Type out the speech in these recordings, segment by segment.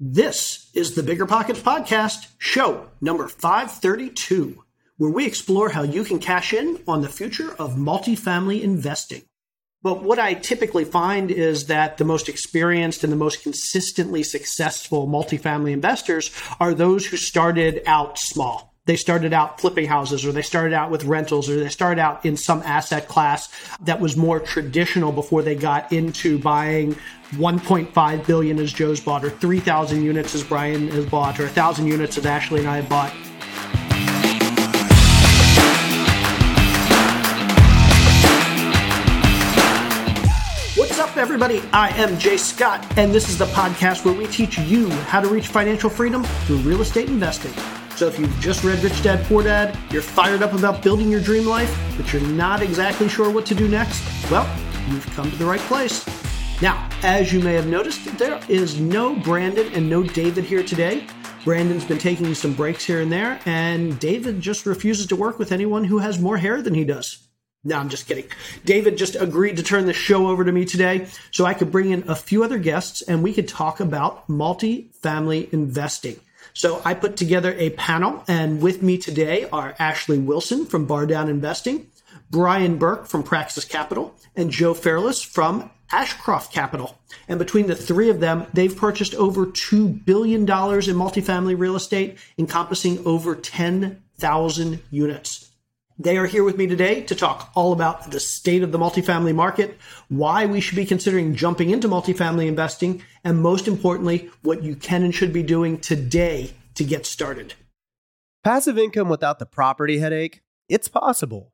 This is the Bigger Pockets Podcast, show number 532, where we explore how you can cash in on the future of multifamily investing. But what I typically find is that the most experienced and the most consistently successful multifamily investors are those who started out small. They started out flipping houses or they started out with rentals or they started out in some asset class that was more traditional before they got into buying 1.5 billion as Joe's bought or 3,000 units as Brian has bought or 1,000 units as Ashley and I have bought. What's up, everybody? I am Jay Scott, and this is the podcast where we teach you how to reach financial freedom through real estate investing. So if you've just read Rich Dad Poor Dad, you're fired up about building your dream life, but you're not exactly sure what to do next, well, you've come to the right place. Now, as you may have noticed, there is no Brandon and no David here today. Brandon's been taking some breaks here and there, and David just refuses to work with anyone who has more hair than he does. No, I'm just kidding. David just agreed to turn the show over to me today so I could bring in a few other guests and we could talk about multi-family investing. So I put together a panel, and with me today are Ashley Wilson from Bar Down Investing, Brian Burke from Praxis Capital, and Joe Fairless from Ashcroft Capital. And between the three of them, they've purchased over $2 billion in multifamily real estate, encompassing over 10,000 units. They are here with me today to talk all about the state of the multifamily market, why we should be considering jumping into multifamily investing, and most importantly, what you can and should be doing today to get started. Passive income without the property headache? It's possible.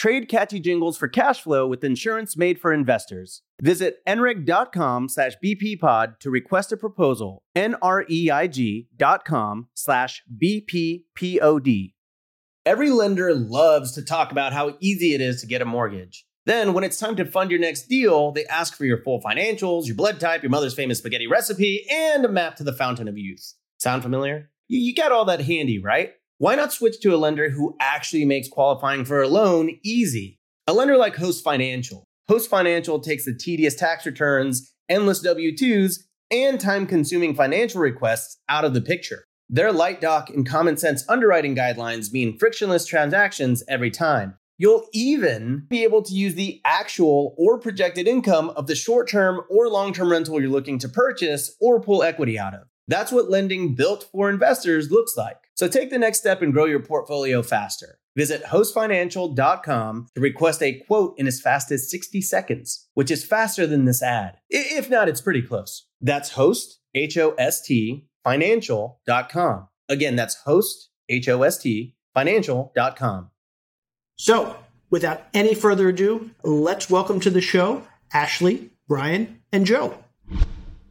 Trade catchy jingles for cash flow with insurance made for investors. Visit nreig.com slash bppod to request a proposal. N-R-E-I-G dot com slash bppod. Every lender loves to talk about how easy it is to get a mortgage. Then, when it's time to fund your next deal, they ask for your full financials, your blood type, your mother's famous spaghetti recipe, and a map to the fountain of youth. Sound familiar? You, you got all that handy, right? Why not switch to a lender who actually makes qualifying for a loan easy? A lender like Host Financial. Host Financial takes the tedious tax returns, endless W 2s, and time consuming financial requests out of the picture. Their light doc and common sense underwriting guidelines mean frictionless transactions every time. You'll even be able to use the actual or projected income of the short term or long term rental you're looking to purchase or pull equity out of. That's what lending built for investors looks like. So take the next step and grow your portfolio faster. Visit hostfinancial.com to request a quote in as fast as 60 seconds, which is faster than this ad. If not, it's pretty close. That's host, H O S T, financial.com. Again, that's host, H O S T, financial.com. So, without any further ado, let's welcome to the show Ashley, Brian, and Joe.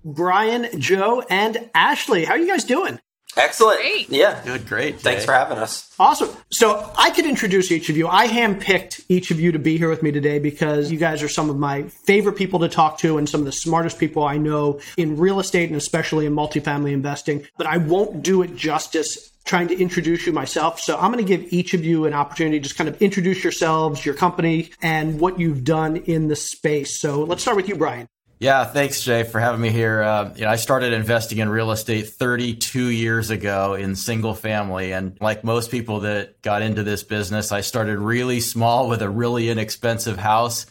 Brian, Joe, and Ashley. How are you guys doing? Excellent. Great. Yeah. Good, great. Thanks for having us. Awesome. So I could introduce each of you. I handpicked each of you to be here with me today because you guys are some of my favorite people to talk to and some of the smartest people I know in real estate and especially in multifamily investing. But I won't do it justice trying to introduce you myself. So I'm going to give each of you an opportunity to just kind of introduce yourselves, your company, and what you've done in the space. So let's start with you, Brian. Yeah, thanks, Jay, for having me here. Uh, you know, I started investing in real estate 32 years ago in single family, and like most people that got into this business, I started really small with a really inexpensive house,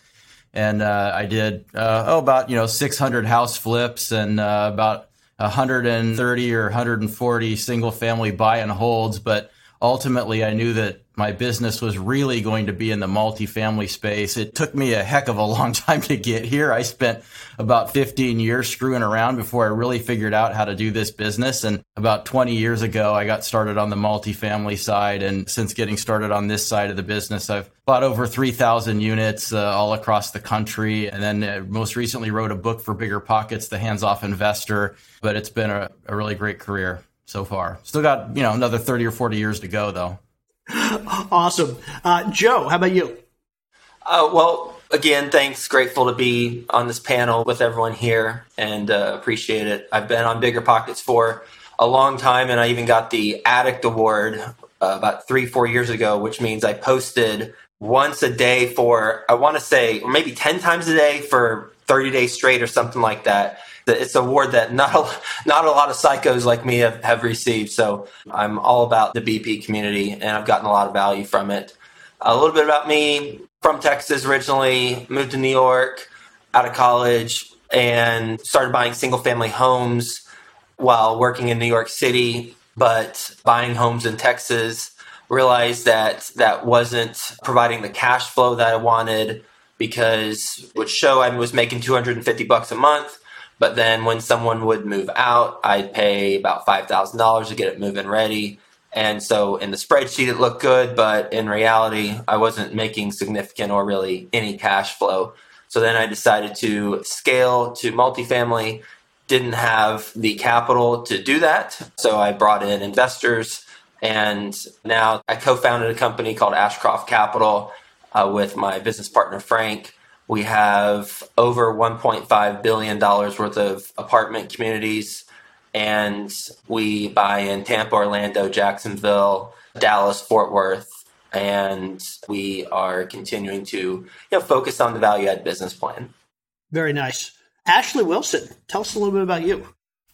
and uh, I did uh, oh about you know 600 house flips and uh, about 130 or 140 single family buy and holds, but ultimately I knew that my business was really going to be in the multifamily space. It took me a heck of a long time to get here. I spent about 15 years screwing around before I really figured out how to do this business. And about 20 years ago, I got started on the multifamily side. And since getting started on this side of the business, I've bought over 3,000 units uh, all across the country. And then uh, most recently wrote a book for Bigger Pockets, The Hands Off Investor. But it's been a, a really great career so far. Still got, you know, another 30 or 40 years to go though. Awesome. Uh, Joe, how about you? Uh, well, again, thanks. Grateful to be on this panel with everyone here and uh, appreciate it. I've been on Bigger Pockets for a long time, and I even got the Addict Award uh, about three, four years ago, which means I posted once a day for, I want to say, or maybe 10 times a day for 30 days straight or something like that. It's an award that not a, not a lot of psychos like me have, have received. So I'm all about the BP community and I've gotten a lot of value from it. A little bit about me from Texas originally, moved to New York out of college and started buying single family homes while working in New York City, but buying homes in Texas realized that that wasn't providing the cash flow that I wanted because would show I was making 250 bucks a month. But then when someone would move out, I'd pay about $5,000 to get it moving ready. And so in the spreadsheet, it looked good, but in reality, I wasn't making significant or really any cash flow. So then I decided to scale to multifamily, didn't have the capital to do that. So I brought in investors. And now I co founded a company called Ashcroft Capital uh, with my business partner, Frank. We have over $1.5 billion worth of apartment communities and we buy in Tampa, Orlando, Jacksonville, Dallas, Fort Worth, and we are continuing to you know focus on the value add business plan. Very nice. Ashley Wilson, tell us a little bit about you.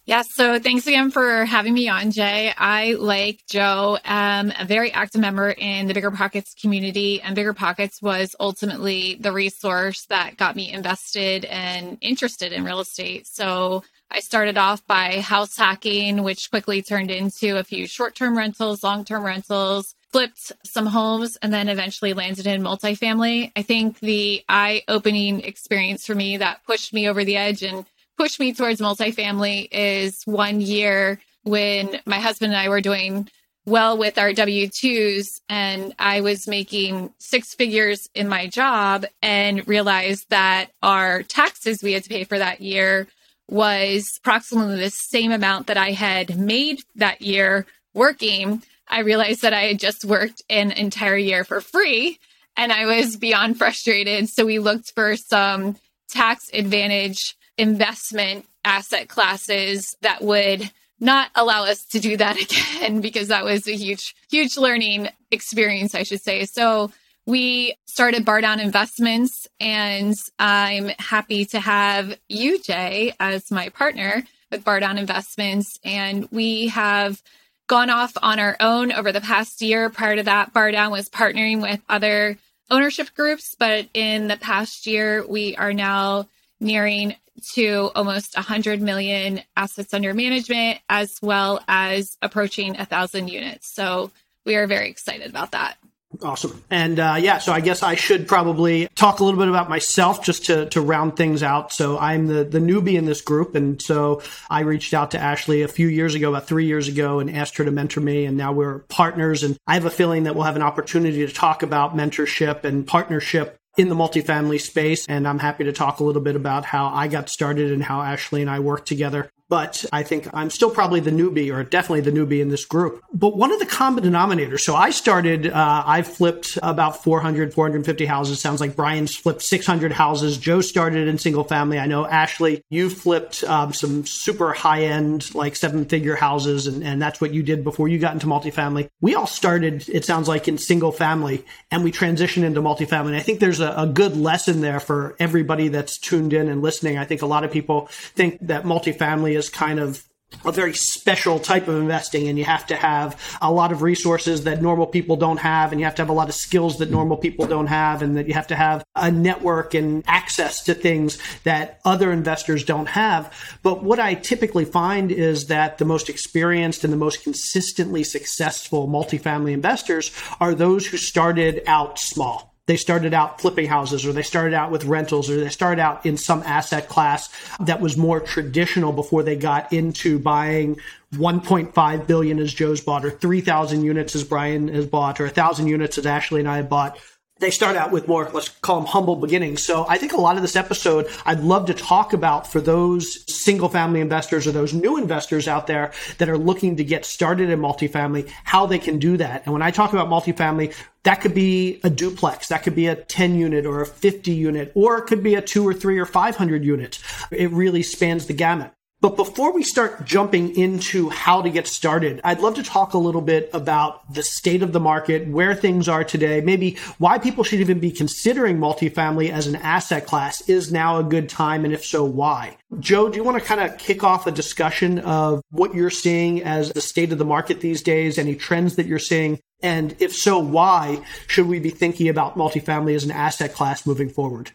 Yeah, so thanks again for having me on, Jay. I, like Joe, am a very active member in the Bigger Pockets community, and Bigger Pockets was ultimately the resource that got me invested and interested in real estate. So I started off by house hacking, which quickly turned into a few short term rentals, long term rentals, flipped some homes, and then eventually landed in multifamily. I think the eye opening experience for me that pushed me over the edge and pushed me towards multifamily is one year when my husband and I were doing well with our W 2s and I was making six figures in my job and realized that our taxes we had to pay for that year was approximately the same amount that I had made that year working. I realized that I had just worked an entire year for free and I was beyond frustrated. So we looked for some tax advantage investment asset classes that would not allow us to do that again because that was a huge, huge learning experience, I should say. So we started Bar Down Investments, and I'm happy to have you, Jay, as my partner with Bar Down Investments. And we have gone off on our own over the past year. Prior to that, Bar Down was partnering with other ownership groups, but in the past year, we are now nearing to almost 100 million assets under management, as well as approaching a thousand units. So we are very excited about that. Awesome. And uh, yeah, so I guess I should probably talk a little bit about myself just to, to round things out. So I'm the, the newbie in this group. And so I reached out to Ashley a few years ago, about three years ago, and asked her to mentor me. And now we're partners. And I have a feeling that we'll have an opportunity to talk about mentorship and partnership in the multifamily space. And I'm happy to talk a little bit about how I got started and how Ashley and I worked together but I think I'm still probably the newbie or definitely the newbie in this group. But one of the common denominators, so I started, uh, I flipped about 400, 450 houses. Sounds like Brian's flipped 600 houses. Joe started in single family. I know Ashley, you flipped um, some super high end, like seven figure houses, and, and that's what you did before you got into multifamily. We all started, it sounds like, in single family and we transitioned into multifamily. And I think there's a, a good lesson there for everybody that's tuned in and listening. I think a lot of people think that multifamily is kind of a very special type of investing and you have to have a lot of resources that normal people don't have and you have to have a lot of skills that normal people don't have and that you have to have a network and access to things that other investors don't have. But what i typically find is that the most experienced and the most consistently successful multifamily investors are those who started out small they started out flipping houses or they started out with rentals or they started out in some asset class that was more traditional before they got into buying 1.5 billion as Joe's bought or 3,000 units as Brian has bought or 1,000 units as Ashley and I have bought they start out with more, let's call them humble beginnings. So I think a lot of this episode I'd love to talk about for those single family investors or those new investors out there that are looking to get started in multifamily, how they can do that. And when I talk about multifamily, that could be a duplex. That could be a 10 unit or a 50 unit, or it could be a two or three or 500 units. It really spans the gamut. But before we start jumping into how to get started, I'd love to talk a little bit about the state of the market, where things are today, maybe why people should even be considering multifamily as an asset class. Is now a good time? And if so, why? Joe, do you want to kind of kick off a discussion of what you're seeing as the state of the market these days, any trends that you're seeing? And if so, why should we be thinking about multifamily as an asset class moving forward?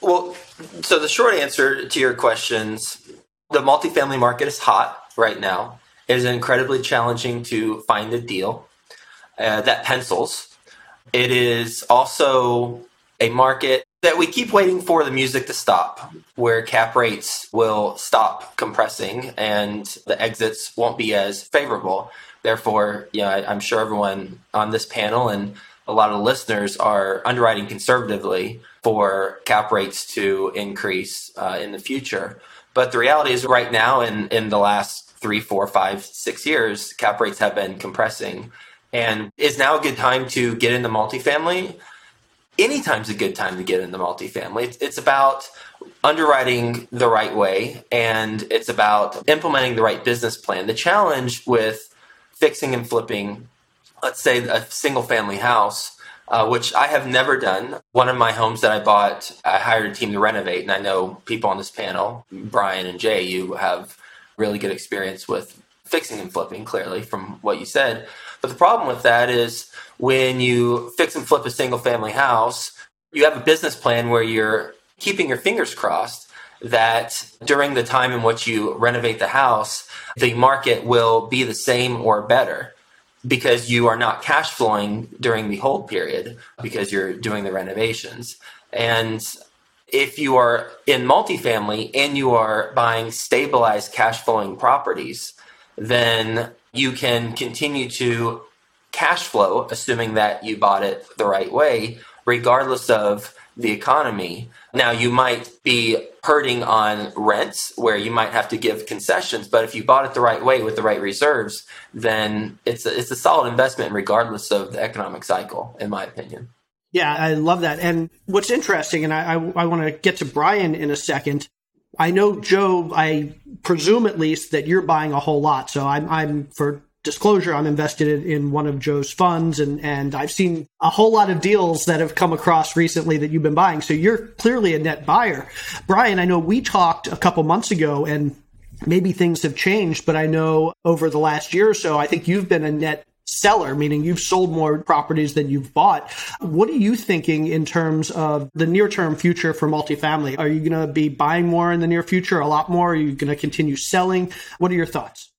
Well, so the short answer to your questions the multifamily market is hot right now. It is incredibly challenging to find a deal uh, that pencils. It is also a market that we keep waiting for the music to stop, where cap rates will stop compressing and the exits won't be as favorable. Therefore, yeah, I, I'm sure everyone on this panel and a lot of listeners are underwriting conservatively for cap rates to increase uh, in the future. But the reality is, right now, in in the last three, four, five, six years, cap rates have been compressing, and is now a good time to get into multifamily. Anytime's a good time to get into multifamily. It's, it's about underwriting the right way, and it's about implementing the right business plan. The challenge with fixing and flipping, let's say a single family house, uh, which I have never done. One of my homes that I bought, I hired a team to renovate, and I know people on this panel, Brian and Jay, you have really good experience with fixing and flipping, clearly, from what you said. But the problem with that is when you fix and flip a single family house, you have a business plan where you're keeping your fingers crossed that during the time in which you renovate the house, the market will be the same or better because you are not cash flowing during the hold period because you're doing the renovations. And if you are in multifamily and you are buying stabilized cash flowing properties, then you can continue to cash flow, assuming that you bought it the right way, regardless of the economy. Now, you might be hurting on rents where you might have to give concessions, but if you bought it the right way with the right reserves, then it's a, it's a solid investment regardless of the economic cycle, in my opinion. Yeah, I love that. And what's interesting, and I, I, I want to get to Brian in a second. I know Joe. I presume at least that you're buying a whole lot. So I'm, I'm for disclosure, I'm invested in one of Joe's funds and, and I've seen a whole lot of deals that have come across recently that you've been buying. So you're clearly a net buyer. Brian, I know we talked a couple months ago and maybe things have changed, but I know over the last year or so, I think you've been a net seller, meaning you've sold more properties than you've bought. What are you thinking in terms of the near term future for multifamily? Are you going to be buying more in the near future, a lot more? Are you going to continue selling? What are your thoughts?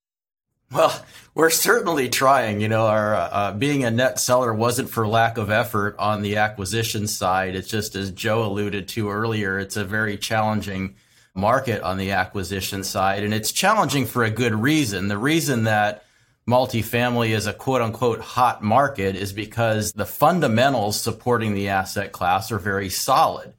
Well, we're certainly trying. You know, our uh, being a net seller wasn't for lack of effort on the acquisition side. It's just as Joe alluded to earlier, it's a very challenging market on the acquisition side, and it's challenging for a good reason. The reason that multifamily is a quote unquote hot market is because the fundamentals supporting the asset class are very solid.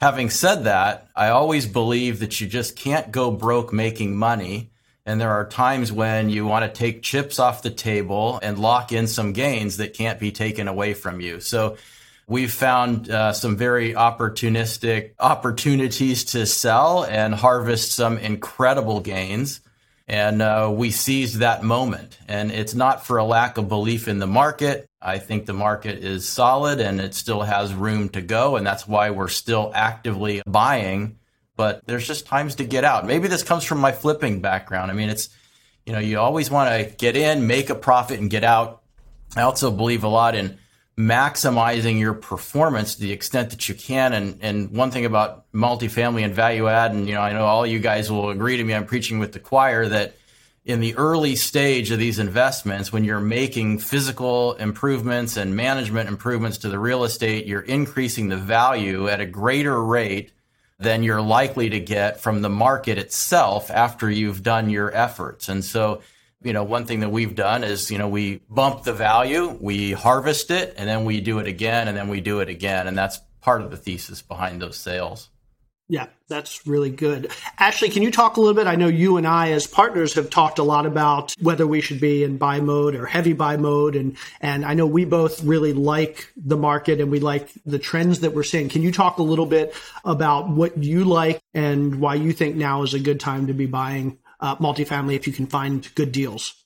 Having said that, I always believe that you just can't go broke making money. And there are times when you want to take chips off the table and lock in some gains that can't be taken away from you. So we've found uh, some very opportunistic opportunities to sell and harvest some incredible gains. And uh, we seized that moment. And it's not for a lack of belief in the market. I think the market is solid and it still has room to go. And that's why we're still actively buying. But there's just times to get out. Maybe this comes from my flipping background. I mean, it's, you know, you always want to get in, make a profit, and get out. I also believe a lot in maximizing your performance to the extent that you can. And, and one thing about multifamily and value add, and, you know, I know all you guys will agree to me, I'm preaching with the choir that in the early stage of these investments, when you're making physical improvements and management improvements to the real estate, you're increasing the value at a greater rate than you're likely to get from the market itself after you've done your efforts. And so you know, one thing that we've done is, you know, we bump the value, we harvest it, and then we do it again, and then we do it again. And that's part of the thesis behind those sales. Yeah, that's really good. Ashley, can you talk a little bit? I know you and I, as partners, have talked a lot about whether we should be in buy mode or heavy buy mode, and and I know we both really like the market and we like the trends that we're seeing. Can you talk a little bit about what you like and why you think now is a good time to be buying uh, multifamily if you can find good deals?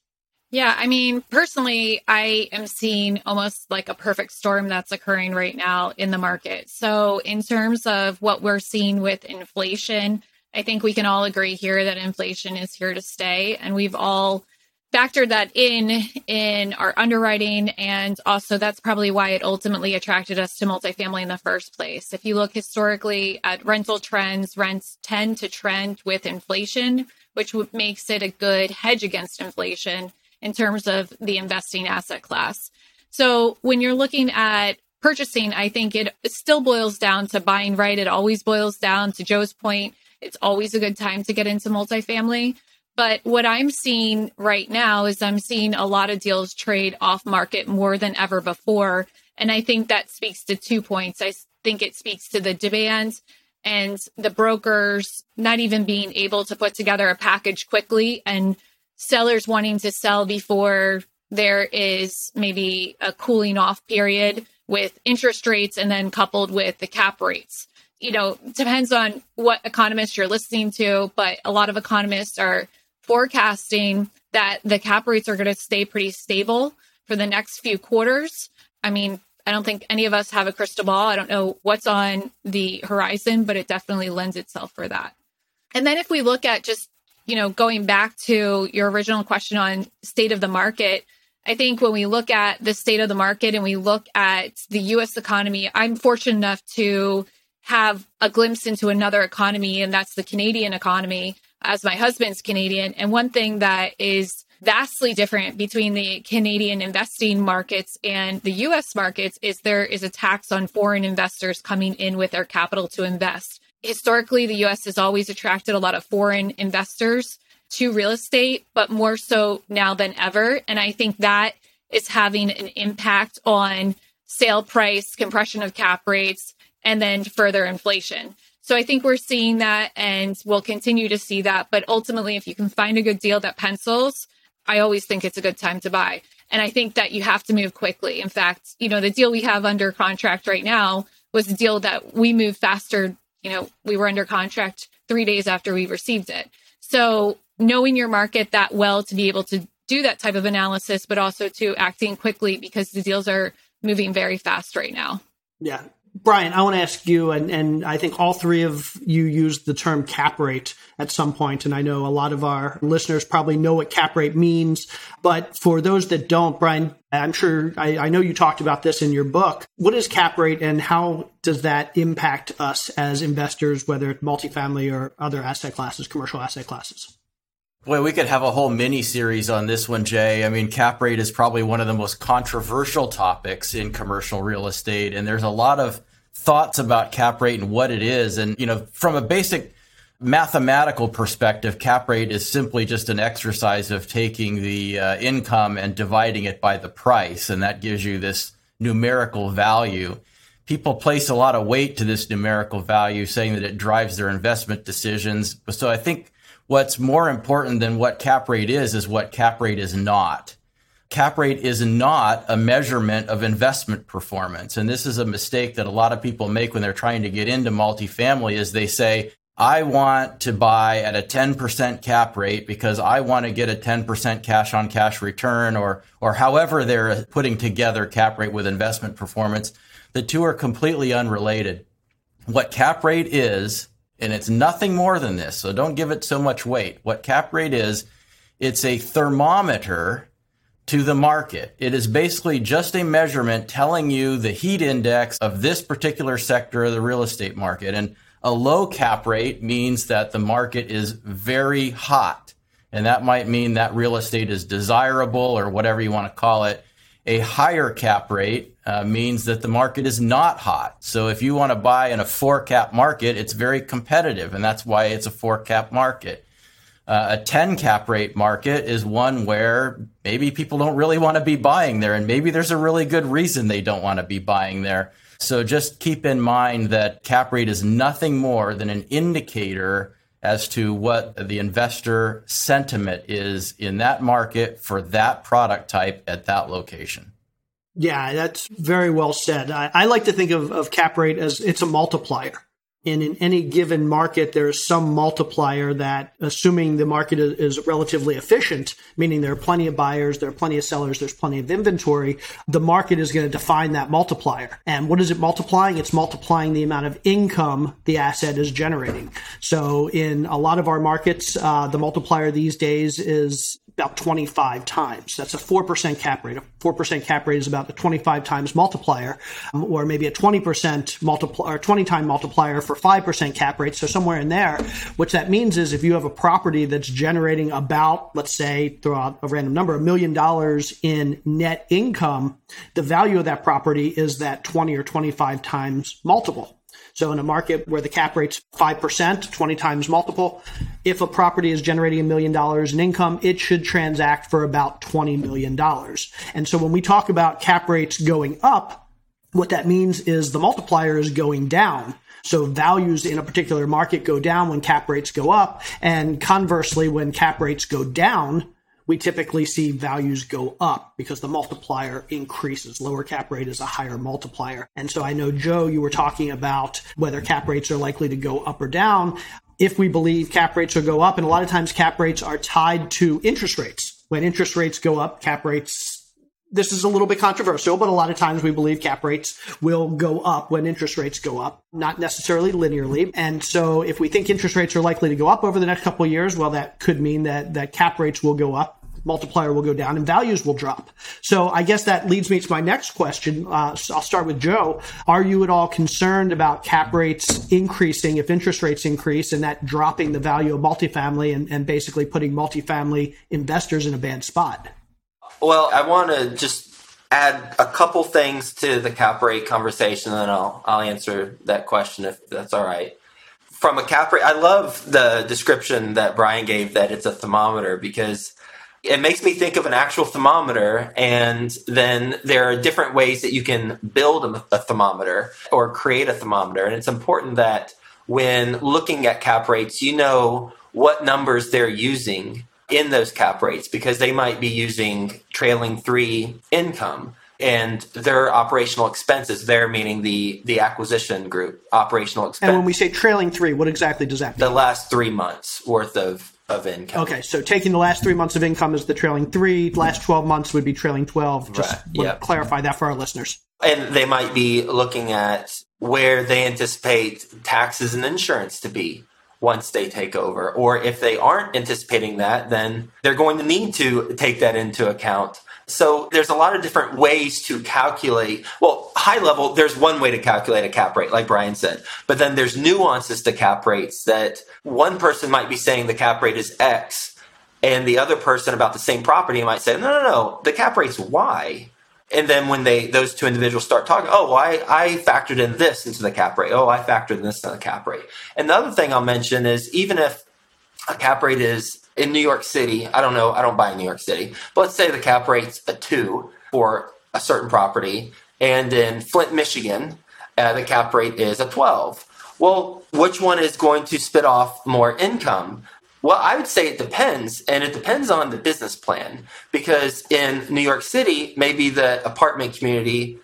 Yeah, I mean, personally, I am seeing almost like a perfect storm that's occurring right now in the market. So, in terms of what we're seeing with inflation, I think we can all agree here that inflation is here to stay. And we've all factored that in in our underwriting. And also, that's probably why it ultimately attracted us to multifamily in the first place. If you look historically at rental trends, rents tend to trend with inflation which makes it a good hedge against inflation in terms of the investing asset class. So when you're looking at purchasing, I think it still boils down to buying right. It always boils down to Joe's point. It's always a good time to get into multifamily. But what I'm seeing right now is I'm seeing a lot of deals trade off market more than ever before. And I think that speaks to two points. I think it speaks to the demand and the brokers not even being able to put together a package quickly and sellers wanting to sell before there is maybe a cooling off period with interest rates and then coupled with the cap rates. You know, depends on what economists you're listening to, but a lot of economists are forecasting that the cap rates are going to stay pretty stable for the next few quarters. I mean, I don't think any of us have a crystal ball. I don't know what's on the horizon, but it definitely lends itself for that. And then if we look at just, you know, going back to your original question on state of the market, I think when we look at the state of the market and we look at the US economy, I'm fortunate enough to have a glimpse into another economy, and that's the Canadian economy, as my husband's Canadian. And one thing that is vastly different between the Canadian investing markets and the US markets is there is a tax on foreign investors coming in with their capital to invest. Historically, the US has always attracted a lot of foreign investors to real estate, but more so now than ever. And I think that is having an impact on sale price, compression of cap rates, and then further inflation. So I think we're seeing that and we'll continue to see that. But ultimately, if you can find a good deal that pencils, I always think it's a good time to buy. And I think that you have to move quickly. In fact, you know, the deal we have under contract right now was a deal that we moved faster. You know, we were under contract three days after we received it. So knowing your market that well to be able to do that type of analysis, but also to acting quickly because the deals are moving very fast right now. Yeah. Brian, I want to ask you, and, and I think all three of you used the term cap rate at some point, and I know a lot of our listeners probably know what cap rate means. But for those that don't, Brian, I'm sure I, I know you talked about this in your book. What is cap rate, and how does that impact us as investors, whether it's multifamily or other asset classes, commercial asset classes? Boy, we could have a whole mini series on this one, Jay. I mean, cap rate is probably one of the most controversial topics in commercial real estate. And there's a lot of thoughts about cap rate and what it is. And, you know, from a basic mathematical perspective, cap rate is simply just an exercise of taking the uh, income and dividing it by the price. And that gives you this numerical value. People place a lot of weight to this numerical value, saying that it drives their investment decisions. So I think what's more important than what cap rate is, is what cap rate is not. Cap rate is not a measurement of investment performance. And this is a mistake that a lot of people make when they're trying to get into multifamily is they say, I want to buy at a 10% cap rate because I want to get a 10% cash on cash return or, or however they're putting together cap rate with investment performance. The two are completely unrelated. What cap rate is, and it's nothing more than this, so don't give it so much weight. What cap rate is, it's a thermometer to the market. It is basically just a measurement telling you the heat index of this particular sector of the real estate market. And a low cap rate means that the market is very hot. And that might mean that real estate is desirable or whatever you want to call it. A higher cap rate uh, means that the market is not hot. So if you want to buy in a four cap market, it's very competitive. And that's why it's a four cap market. Uh, a 10 cap rate market is one where maybe people don't really want to be buying there. And maybe there's a really good reason they don't want to be buying there. So just keep in mind that cap rate is nothing more than an indicator as to what the investor sentiment is in that market for that product type at that location. Yeah, that's very well said. I, I like to think of, of cap rate as it's a multiplier. And in any given market, there's some multiplier that, assuming the market is, relatively efficient, meaning there are plenty of buyers, there are plenty of sellers, there's plenty of inventory, the market is going to define that multiplier. And what is it multiplying? It's multiplying the amount of income the asset is generating. So in a lot of our markets, uh, the multiplier these days is about 25 times. That's a 4% cap rate. A 4% cap rate is about a 25 times multiplier, um, or maybe a 20% multiplier, or 20 time multiplier for 5% cap rate. So somewhere in there, which that means is if you have a property that's generating about, let's say, throw out a random number, a million dollars in net income, the value of that property is that 20 or 25 times multiple. So in a market where the cap rate's 5%, 20 times multiple, if a property is generating a million dollars in income, it should transact for about $20 million. And so when we talk about cap rates going up, what that means is the multiplier is going down. So values in a particular market go down when cap rates go up. And conversely, when cap rates go down, we typically see values go up because the multiplier increases. Lower cap rate is a higher multiplier. And so I know, Joe, you were talking about whether cap rates are likely to go up or down. If we believe cap rates will go up, and a lot of times cap rates are tied to interest rates. When interest rates go up, cap rates this is a little bit controversial, but a lot of times we believe cap rates will go up when interest rates go up, not necessarily linearly. And so if we think interest rates are likely to go up over the next couple of years, well, that could mean that, that cap rates will go up multiplier will go down and values will drop. So I guess that leads me to my next question. Uh, so I'll start with Joe. Are you at all concerned about cap rates increasing if interest rates increase and that dropping the value of multifamily and, and basically putting multifamily investors in a bad spot? Well, I want to just add a couple things to the cap rate conversation, and then I'll I'll answer that question if that's all right. From a cap rate, I love the description that Brian gave that it's a thermometer because it makes me think of an actual thermometer and then there are different ways that you can build a, a, thermometer or create a thermometer. And it's important that when looking at cap rates you know what numbers they're using in those cap rates because they might be using trailing three income. And their operational expenses there meaning the the acquisition group operational expenses and when we say trailing three what exactly does that mean? the last three months worth of of income. Okay, so taking the last three months of income as the trailing three, last 12 months would be trailing 12. Just right. yep. clarify that for our listeners. And they might be looking at where they anticipate taxes and insurance to be once they take over. Or if they aren't anticipating that, then they're going to need to take that into account so there's a lot of different ways to calculate. Well, high level, there's one way to calculate a cap rate, like Brian said. But then there's nuances to cap rates that one person might be saying the cap rate is X, and the other person about the same property might say, no, no, no, the cap rate's Y. And then when they those two individuals start talking, oh, well, I, I factored in this into the cap rate. Oh, I factored in this into the cap rate. And the other thing I'll mention is even if a cap rate is in New York City, I don't know, I don't buy in New York City, but let's say the cap rate's a two for a certain property, and in Flint, Michigan, uh, the cap rate is a 12. Well, which one is going to spit off more income? Well, I would say it depends, and it depends on the business plan. Because in New York City, maybe the apartment community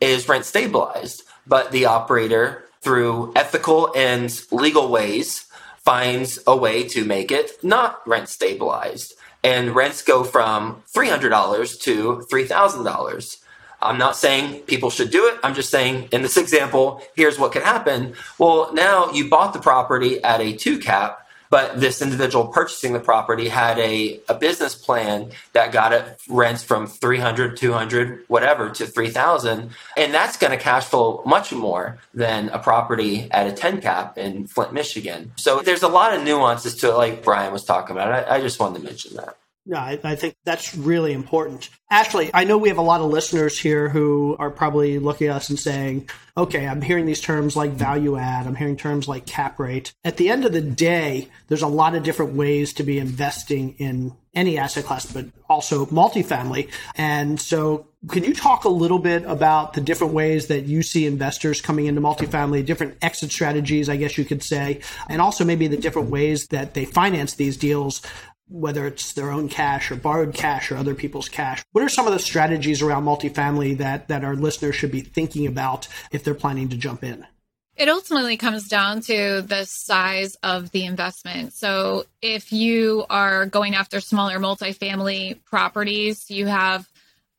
is rent stabilized, but the operator, through ethical and legal ways, finds a way to make it not rent stabilized. And rents go from $300 to $3,000. I'm not saying people should do it. I'm just saying in this example, here's what could happen. Well, now you bought the property at a two cap, but this individual purchasing the property had a, a business plan that got it rents from 300, 200, whatever to 3000. And that's going to cash flow much more than a property at a 10 cap in Flint, Michigan. So there's a lot of nuances to it, like Brian was talking about. I, I just wanted to mention that. Yeah, I, I, think that's really important. Ashley, I know we have a lot of listeners here who are probably looking at us and saying, okay, I'm hearing these terms like value add, I'm hearing terms like cap rate. At the end of the day, there's a lot of different ways to be investing in any asset class, but also multifamily. And so can you talk a little bit about the different ways that you see investors coming into multifamily, different exit strategies, I guess you could say, and also maybe the different ways that they finance these deals whether it's their own cash or borrowed cash or other people's cash. What are some of the strategies around multifamily that, that our listeners should be thinking about if they're planning to jump in? It ultimately comes down to the size of the investment. So if you are going after smaller multifamily properties, you have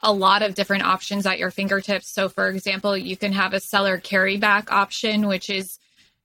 a lot of different options at your fingertips. So, for example, you can have a seller carryback option, which is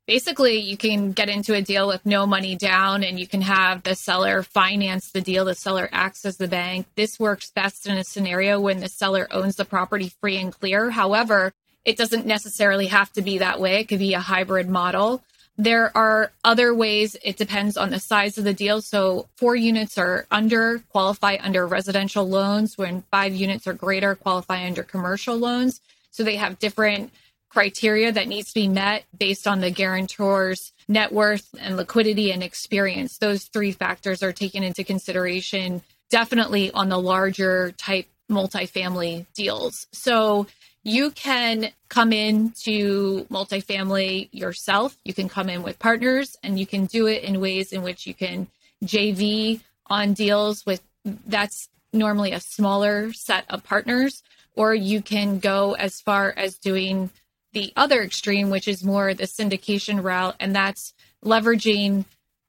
basically you can get into a deal with no money down and you can have the seller finance the deal the seller acts as the bank. This works best in a scenario when the seller owns the property free and clear. However it doesn't necessarily have to be that way. It could be a hybrid model. There are other ways. It depends on the size of the deal. So four units are under qualify under residential loans. When five units or greater qualify under commercial loans. So they have different criteria that needs to be met based on the guarantor's net worth and liquidity and experience. Those three factors are taken into consideration definitely on the larger type multifamily deals. So you can come in to multifamily yourself. You can come in with partners and you can do it in ways in which you can JV on deals with that's normally a smaller set of partners or you can go as far as doing the other extreme, which is more the syndication route, and that's leveraging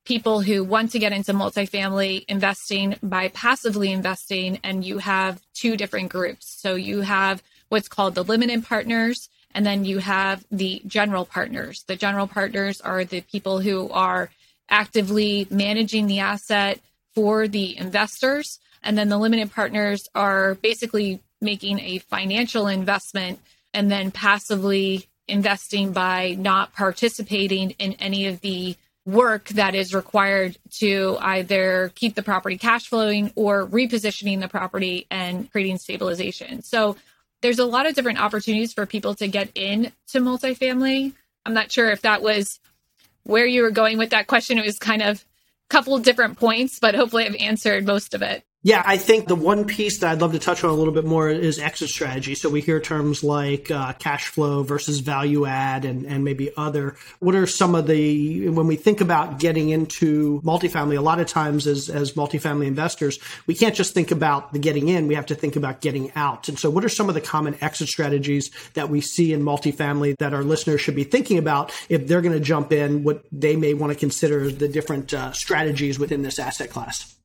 people who want to get into multifamily investing by passively investing. And you have two different groups. So you have what's called the limited partners, and then you have the general partners. The general partners are the people who are actively managing the asset for the investors. And then the limited partners are basically making a financial investment and then passively investing by not participating in any of the work that is required to either keep the property cash flowing or repositioning the property and creating stabilization. So there's a lot of different opportunities for people to get into multifamily. I'm not sure if that was where you were going with that question. It was kind of a couple different points, but hopefully I've answered most of it. Yeah, I think the one piece that I'd love to touch on a little bit more is exit strategy. So we hear terms like uh, cash flow versus value add and, and maybe other. What are some of the, when we think about getting into multifamily, a lot of times as, as multifamily investors, we can't just think about the getting in, we have to think about getting out. And so what are some of the common exit strategies that we see in multifamily that our listeners should be thinking about if they're going to jump in, what they may want to consider the different uh, strategies within this asset class?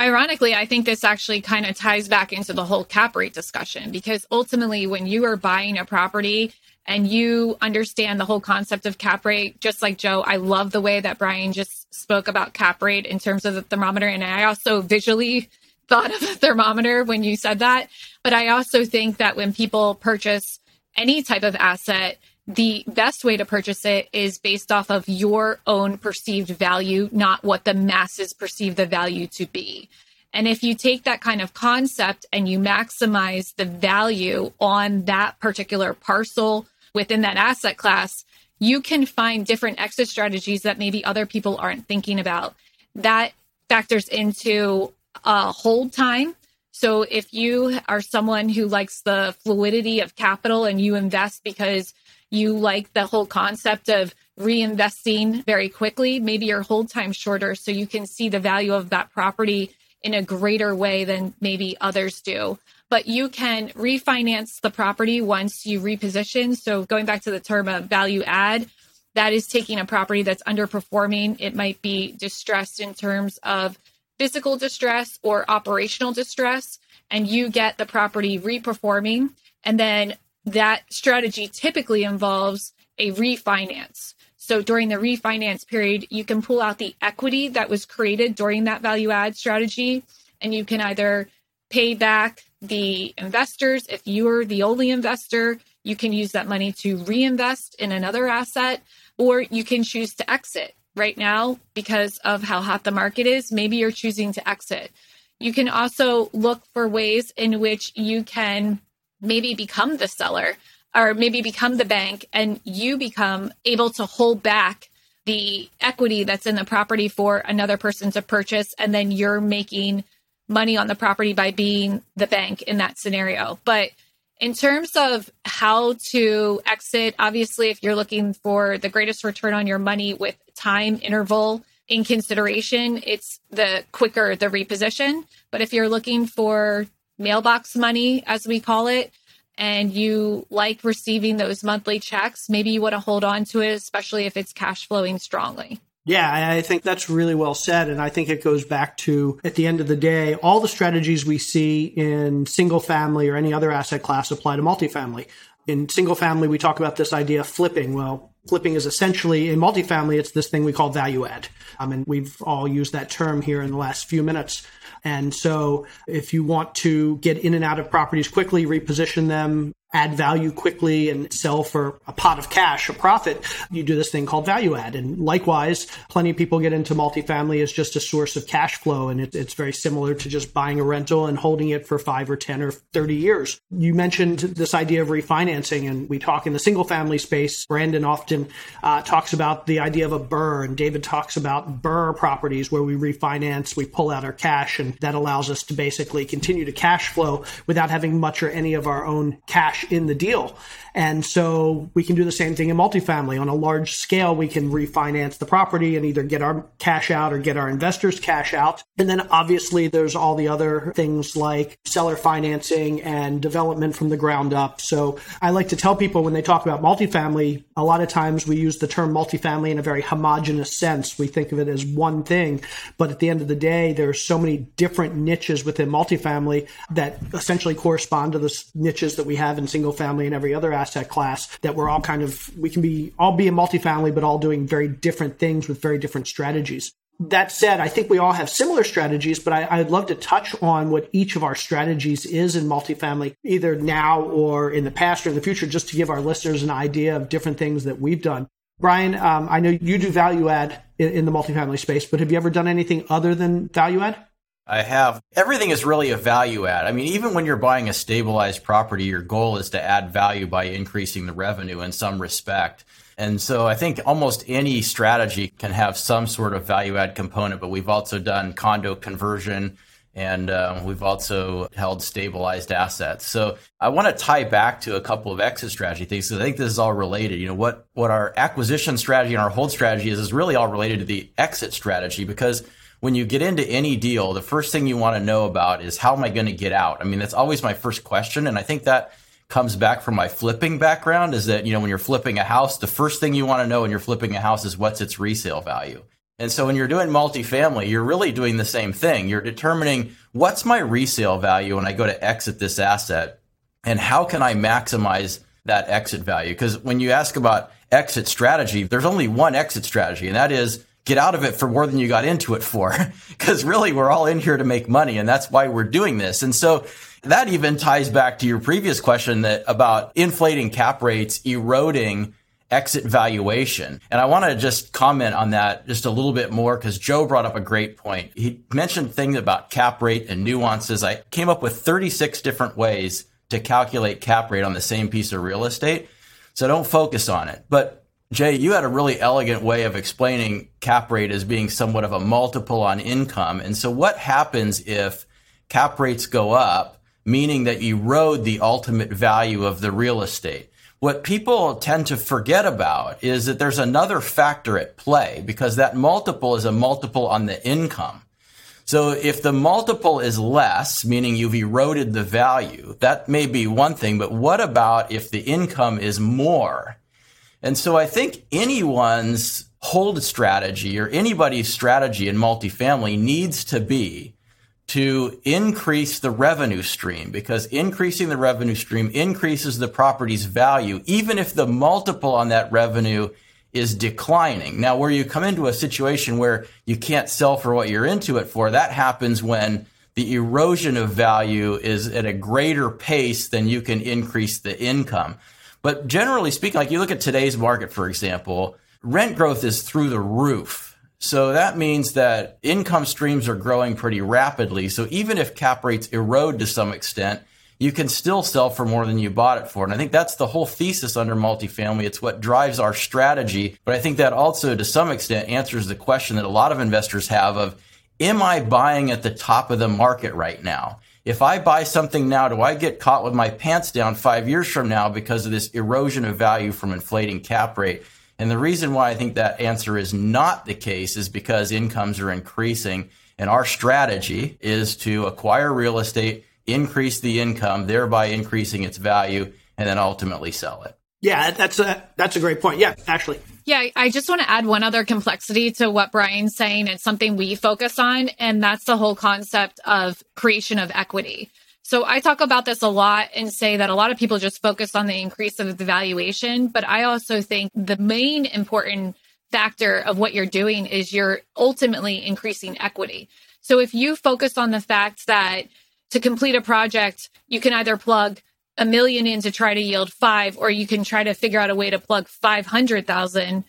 Ironically, I think this actually kind of ties back into the whole cap rate discussion because ultimately, when you are buying a property and you understand the whole concept of cap rate, just like Joe, I love the way that Brian just spoke about cap rate in terms of the thermometer. And I also visually thought of a thermometer when you said that. But I also think that when people purchase any type of asset, the best way to purchase it is based off of your own perceived value, not what the masses perceive the value to be. And if you take that kind of concept and you maximize the value on that particular parcel within that asset class, you can find different exit strategies that maybe other people aren't thinking about. That factors into uh, hold time. So if you are someone who likes the fluidity of capital and you invest because you like the whole concept of reinvesting very quickly, maybe your hold time shorter so you can see the value of that property in a greater way than maybe others do. But you can refinance the property once you reposition. So going back to the term of value add, that is taking a property that's underperforming. It might be distressed in terms of physical distress or operational distress, and you get the property reperforming. And then that strategy typically involves a refinance. So during the refinance period, you can pull out the equity that was created during that value add strategy, and you can either pay back the investors. If you're the only investor, you can use that money to reinvest in another asset, or you can choose to exit. Right now, because of how hot the market is, maybe you're choosing to exit. You can also look for ways in which you can maybe become the seller or maybe become the bank and you become able to hold back the equity that's in the property for another person to purchase and then you're making money on the property by being the bank in that scenario. But in terms of how to exit obviously if you're looking for the greatest return on your money with time interval in consideration it's the quicker the reposition. But if you're looking for mailbox money as we call it and you like receiving those monthly checks, maybe you want to hold on to it, especially if it's cash flowing strongly. Yeah, I think that's really well said. And I think it goes back to, at the end of the day, all the strategies we see in single family or any other asset class apply to multifamily. In single family, we talk about this idea of flipping. Well, flipping is essentially in multifamily, it's this thing we call value add. Um, and we've all used that term here in the last few minutes. And so if you want to get in and out of properties quickly, reposition them, add value quickly and sell for a pot of cash, a profit, you do this thing called value add. And likewise, plenty of people get into multifamily as just a source of cash flow. And it, it's very similar to just buying a rental and holding it for five or 10 or 30 years. You mentioned this idea of refinancing and we talk in the single family space. Brandon often uh, talks about the idea of a BRRRR and David talks about BRRRR properties where we refinance, we pull out our cash and that allows us to basically continue to cash flow without having much or any of our own cash cash in the deal. And so we can do the same thing in multifamily. On a large scale, we can refinance the property and either get our cash out or get our investors cash out. And then obviously there's all the other things like seller financing and development from the ground up. So I like to tell people when they talk about multifamily, a lot of times we use the term multifamily in a very homogenous sense. We think of it as one thing, but at the end of the day, there are so many different niches within multifamily that essentially correspond to the niches that we have in single family and every other asset class that we're all kind of, we can be all be a multifamily, but all doing very different things with very different strategies. That said, I think we all have similar strategies, but I, would love to touch on what each of our strategies is in multifamily, either now or in the past or in the future, just to give our listeners an idea of different things that we've done. Brian, um, I know you do value add in, in the multifamily space, but have you ever done anything other than value add? I have. Everything is really a value add. I mean, even when you're buying a stabilized property, your goal is to add value by increasing the revenue in some respect. And so I think almost any strategy can have some sort of value add component, but we've also done condo conversion and uh, we've also held stabilized assets. So I want to tie back to a couple of exit strategy things because I think this is all related. You know, what, what our acquisition strategy and our hold strategy is, is really all related to the exit strategy because when you get into any deal, the first thing you want to know about is how am I going to get out? I mean, that's always my first question. And I think that comes back from my flipping background is that, you know, when you're flipping a house, the first thing you want to know when you're flipping a house is what's its resale value. And so when you're doing multifamily, you're really doing the same thing. You're determining what's my resale value when I go to exit this asset and how can I maximize that exit value? Because when you ask about exit strategy, there's only one exit strategy, and that is get out of it for more than you got into it for. Because really, we're all in here to make money, and that's why we're doing this. And so that even ties back to your previous question that about inflating cap rates, eroding exit valuation. And I want to just comment on that just a little bit more because Joe brought up a great point. He mentioned things about cap rate and nuances. I came up with 36 different ways to calculate cap rate on the same piece of real estate. So don't focus on it. But Jay, you had a really elegant way of explaining cap rate as being somewhat of a multiple on income. And so what happens if cap rates go up, meaning that you erode the ultimate value of the real estate? What people tend to forget about is that there's another factor at play because that multiple is a multiple on the income. So if the multiple is less, meaning you've eroded the value, that may be one thing, but what about if the income is more? And so I think anyone's hold strategy or anybody's strategy in multifamily needs to be to increase the revenue stream because increasing the revenue stream increases the property's value, even if the multiple on that revenue is declining. Now, where you come into a situation where you can't sell for what you're into it for, that happens when the erosion of value is at a greater pace than you can increase the income. But generally speaking, like you look at today's market, for example, rent growth is through the roof so that means that income streams are growing pretty rapidly. So even if cap rates erode to some extent, you can still sell for more than you bought it for. And I think that's the whole thesis under multifamily. It's what drives our strategy. But I think that also to some extent answers the question that a lot of investors have of, am I buying at the top of the market right now? If I buy something now, do I get caught with my pants down five years from now because of this erosion of value from inflating cap rate? And the reason why I think that answer is not the case is because incomes are increasing. And our strategy is to acquire real estate, increase the income, thereby increasing its value, and then ultimately sell it. Yeah, that's a that's a great point. Yeah, Ashley. Yeah, I just want to add one other complexity to what Brian's saying. It's something we focus on, and that's the whole concept of creation of equity. So I talk about this a lot and say that a lot of people just focus on the increase of the valuation. But I also think the main important factor of what you're doing is you're ultimately increasing equity. So if you focus on the fact that to complete a project, you can either plug a million in to try to yield five, or you can try to figure out a way to plug 500,000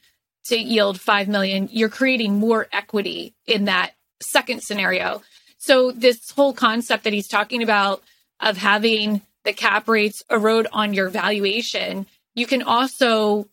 to yield 5 million, you're creating more equity in that second scenario. So this whole concept that he's talking about of having the cap rates erode on your valuation, you can also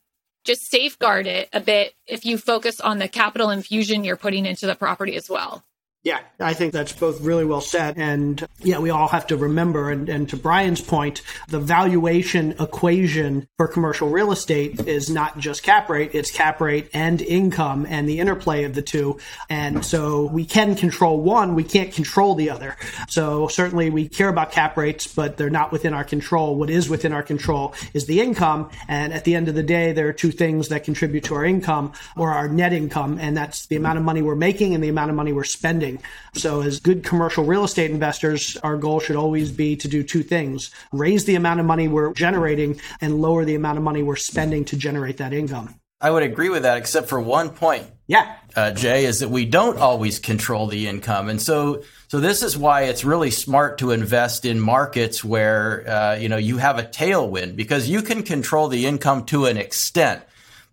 just safeguard it a bit if you focus on the capital infusion you're putting into the property as well. Yeah, I think that's both really well said. And yeah, we all have to remember, and, and to Brian's point, the valuation equation for commercial real estate is not just cap rate, it's cap rate and income and the interplay of the two. And so we can control one, we can't control the other. So certainly we care about cap rates, but they're not within our control. What is within our control is the income. And at the end of the day, there are two things that contribute to our income or our net income, and that's the amount of money we're making and the amount of money we're spending. So, as good commercial real estate investors, our goal should always be to do two things raise the amount of money we're generating and lower the amount of money we're spending to generate that income. I would agree with that, except for one point. Yeah. Uh, Jay, is that we don't always control the income. And so, so this is why it's really smart to invest in markets where, uh, you know, you have a tailwind because you can control the income to an extent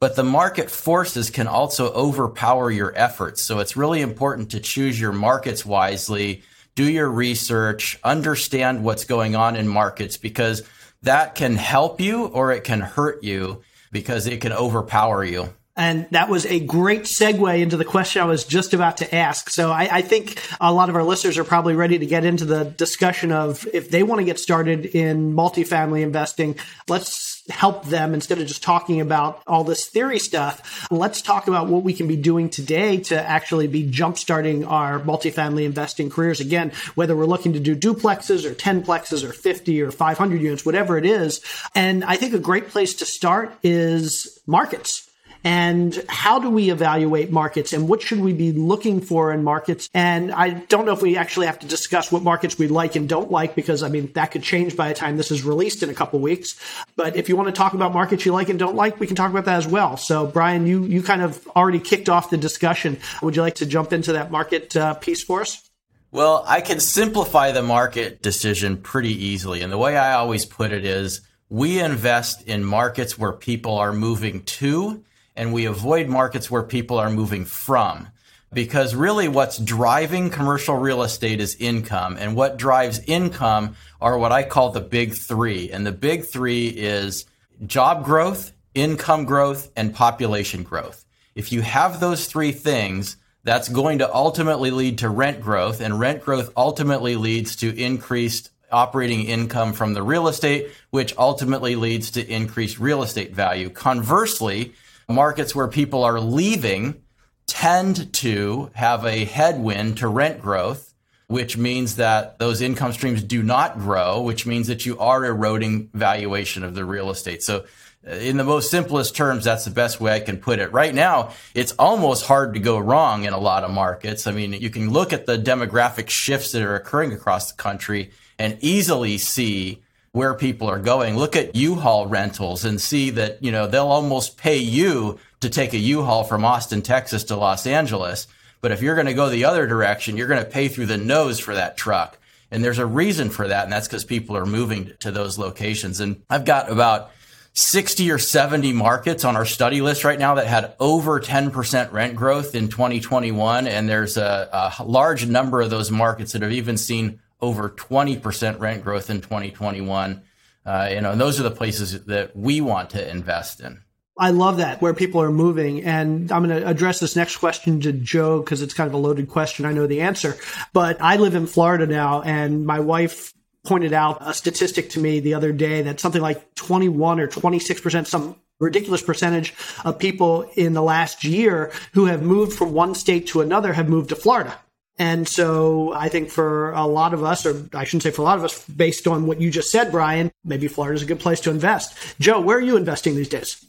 but the market forces can also overpower your efforts. So it's really important to choose your markets wisely, do your research, understand what's going on in markets because that can help you or it can hurt you because it can overpower you. And that was a great segue into the question I was just about to ask. So I, I, think a lot of our listeners are probably ready to get into the discussion of if they want to get started in multifamily investing, let's help them instead of just talking about all this theory stuff. Let's talk about what we can be doing today to actually be jumpstarting our multifamily investing careers. Again, whether we're looking to do duplexes or 10 plexes or 50 or 500 units, whatever it is. And I think a great place to start is markets and how do we evaluate markets and what should we be looking for in markets? And I don't know if we actually have to discuss what markets we like and don't like because I mean, that could change by the time this is released in a couple weeks. But if you want to talk about markets you like and don't like, we can talk about that as well. So Brian, you, you kind of already kicked off the discussion. Would you like to jump into that market uh, piece for us? Well, I can simplify the market decision pretty easily. And the way I always put it is, we invest in markets where people are moving to, and we avoid markets where people are moving from. Because really what's driving commercial real estate is income. And what drives income are what I call the big three. And the big three is job growth, income growth, and population growth. If you have those three things, that's going to ultimately lead to rent growth, and rent growth ultimately leads to increased operating income from the real estate, which ultimately leads to increased real estate value. Conversely, markets where people are leaving tend to have a headwind to rent growth, which means that those income streams do not grow, which means that you are eroding valuation of the real estate. So uh, in the most simplest terms, that's the best way I can put it. Right now, it's almost hard to go wrong in a lot of markets. I mean, you can look at the demographic shifts that are occurring across the country and easily see where people are going. Look at U-Haul rentals and see that, you know, they'll almost pay you to take a U-Haul from Austin, Texas to Los Angeles. But if you're going to go the other direction, you're going to pay through the nose for that truck. And there's a reason for that. And that's because people are moving to those locations. And I've got about 60 or 70 markets on our study list right now that had over 10% rent growth in 2021. And there's a, a, large number of those markets that have even seen over 20% rent growth in 2021. Uh, you know, and those are the places that we want to invest in. I love that where people are moving. And I'm going to address this next question to Joe because it's kind of a loaded question. I know the answer, but I live in Florida now and my wife pointed out a statistic to me the other day that something like 21 or 26%, some ridiculous percentage of people in the last year who have moved from one state to another have moved to Florida. And so I think for a lot of us, or I shouldn't say for a lot of us, based on what you just said, Brian, maybe Florida is a good place to invest. Joe, where are you investing these days?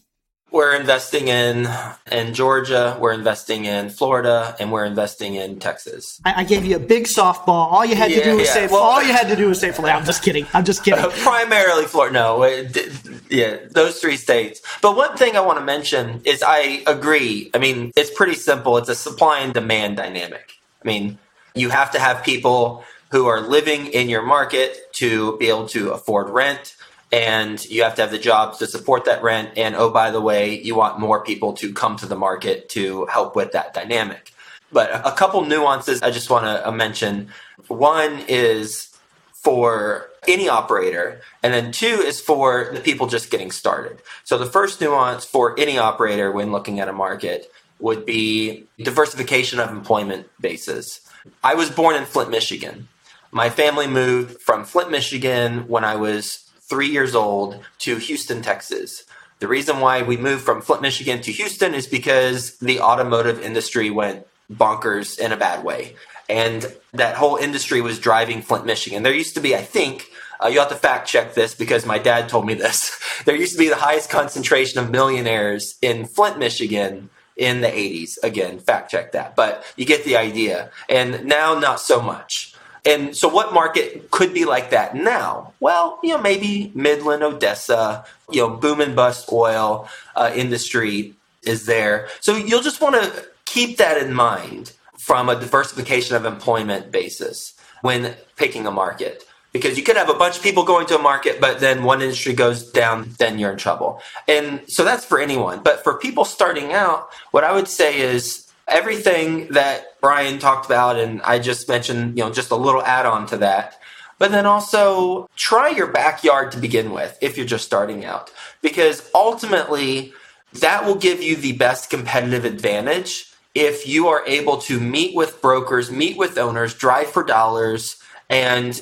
We're investing in in Georgia, we're investing in Florida, and we're investing in Texas. I, I gave you a big softball. All you had to do was yeah. say. Well, all you had to do was say Florida. I'm just kidding. I'm just kidding. Primarily Florida. No, yeah, those three states. But one thing I want to mention is I agree. I mean, it's pretty simple. It's a supply and demand dynamic. I mean, you have to have people who are living in your market to be able to afford rent and you have to have the jobs to support that rent. And oh, by the way, you want more people to come to the market to help with that dynamic. But a couple nuances I just want to uh, mention. One is for any operator, and then two is for the people just getting started. So the first nuance for any operator when looking at a market would be diversification of employment bases. I was born in Flint, Michigan. My family moved from Flint, Michigan when I was three years old to Houston, Texas. The reason why we moved from Flint, Michigan to Houston is because the automotive industry went bonkers in a bad way. And that whole industry was driving Flint, Michigan. There used to be, I think, uh, you have to fact check this because my dad told me this. there used to be the highest concentration of millionaires in Flint, Michigan in the 80s. Again, fact check that. But you get the idea. And now, not so much. And so, what market could be like that now? Well, you know, maybe Midland, Odessa, you know, boom and bust oil uh, industry is there. So, you'll just want to keep that in mind from a diversification of employment basis when picking a market. Because you could have a bunch of people going to a market, but then one industry goes down, then you're in trouble. And so that's for anyone. But for people starting out, what I would say is everything that Brian talked about, and I just mentioned, you know, just a little add on to that. But then also try your backyard to begin with if you're just starting out, because ultimately that will give you the best competitive advantage if you are able to meet with brokers, meet with owners, drive for dollars, and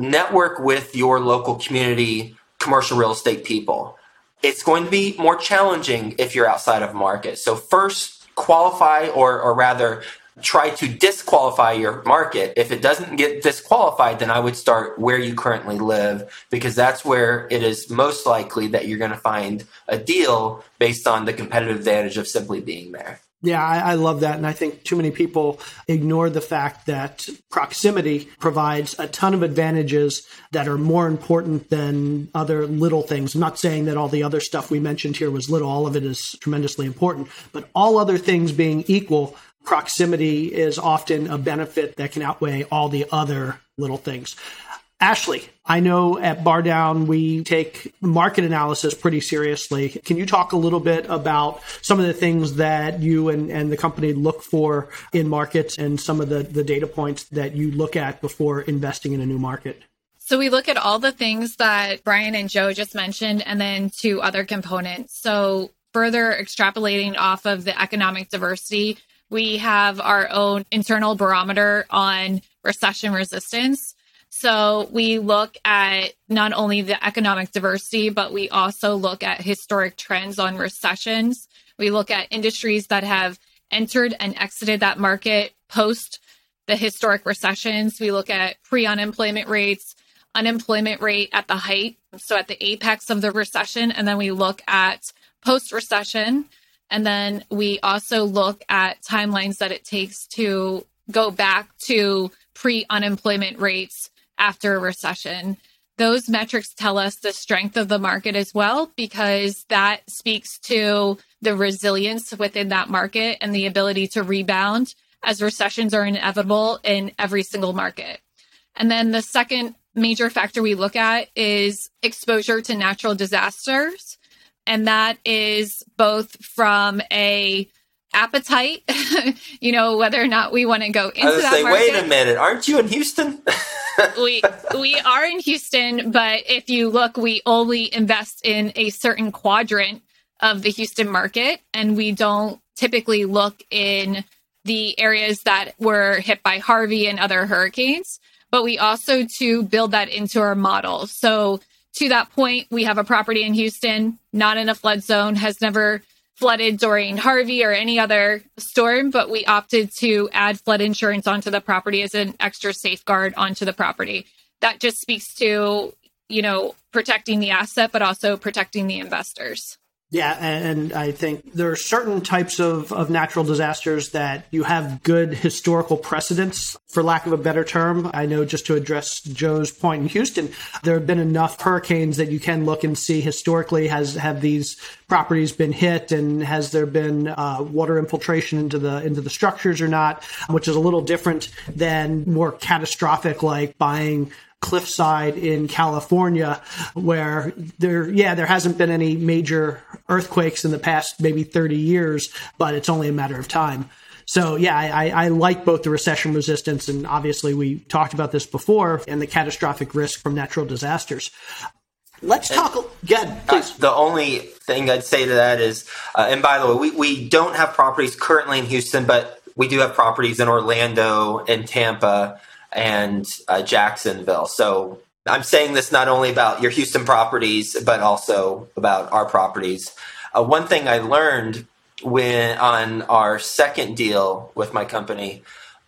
network with your local community commercial real estate people. It's going to be more challenging if you're outside of market. So first qualify or, or rather try to disqualify your market. If it doesn't get disqualified, then I would start where you currently live because that's where it is most likely that you're going to find a deal based on the competitive advantage of simply being there. Yeah, I, I, love that. And I think too many people ignore the fact that proximity provides a ton of advantages that are more important than other little things. I'm not saying that all the other stuff we mentioned here was little, all of it is tremendously important, but all other things being equal, proximity is often a benefit that can outweigh all the other little things. Ashley, I know at Bar Down we take market analysis pretty seriously. Can you talk a little bit about some of the things that you and, and the company look for in markets and some of the, the data points that you look at before investing in a new market? So we look at all the things that Brian and Joe just mentioned and then two other components. So further extrapolating off of the economic diversity, we have our own internal barometer on recession resistance. So we look at not only the economic diversity, but we also look at historic trends on recessions. We look at industries that have entered and exited that market post the historic recessions. We look at pre unemployment rates, unemployment rate at the height, so at the apex of the recession. And then we look at post recession. And then we also look at timelines that it takes to go back to pre unemployment rates after a recession. Those metrics tell us the strength of the market as well, because that speaks to the resilience within that market and the ability to rebound as recessions are inevitable in every single market. And then the second major factor we look at is exposure to natural disasters. And that is both from a appetite, you know, whether or not we want to go into that say, market. Wait a minute, aren't you in Houston? we we are in Houston, but if you look, we only invest in a certain quadrant of the Houston market, and we don't typically look in the areas that were hit by Harvey and other hurricanes. But we also to build that into our model. So to that point, we have a property in Houston, not in a flood zone, has never flooded during Harvey or any other storm, but we opted to add flood insurance onto the property as an extra safeguard onto the property. That just speaks to, you know, protecting the asset, but also protecting the investors. Yeah, and I think there are certain types of, of natural disasters that you have good historical precedents, for lack of a better term. I know just to address Joe's point in Houston, there have been enough hurricanes that you can look and see historically has have these properties been hit and has there been uh, water infiltration into the into the structures or not, which is a little different than more catastrophic like buying cliffside in California, where there, yeah, there hasn't been any major earthquakes in the past maybe 30 years, but it's only a matter of time. So yeah, I, I, like both the recession resistance and obviously we talked about this before and the catastrophic risk from natural disasters. Let's talk again. Uh, the only thing I'd say to that is, uh, and by the way, we, we don't have properties currently in Houston, but we do have properties in Orlando and Tampa and uh, Jacksonville. So I'm saying this not only about your Houston properties, but also about our properties. Uh, one thing I learned when on our second deal with my company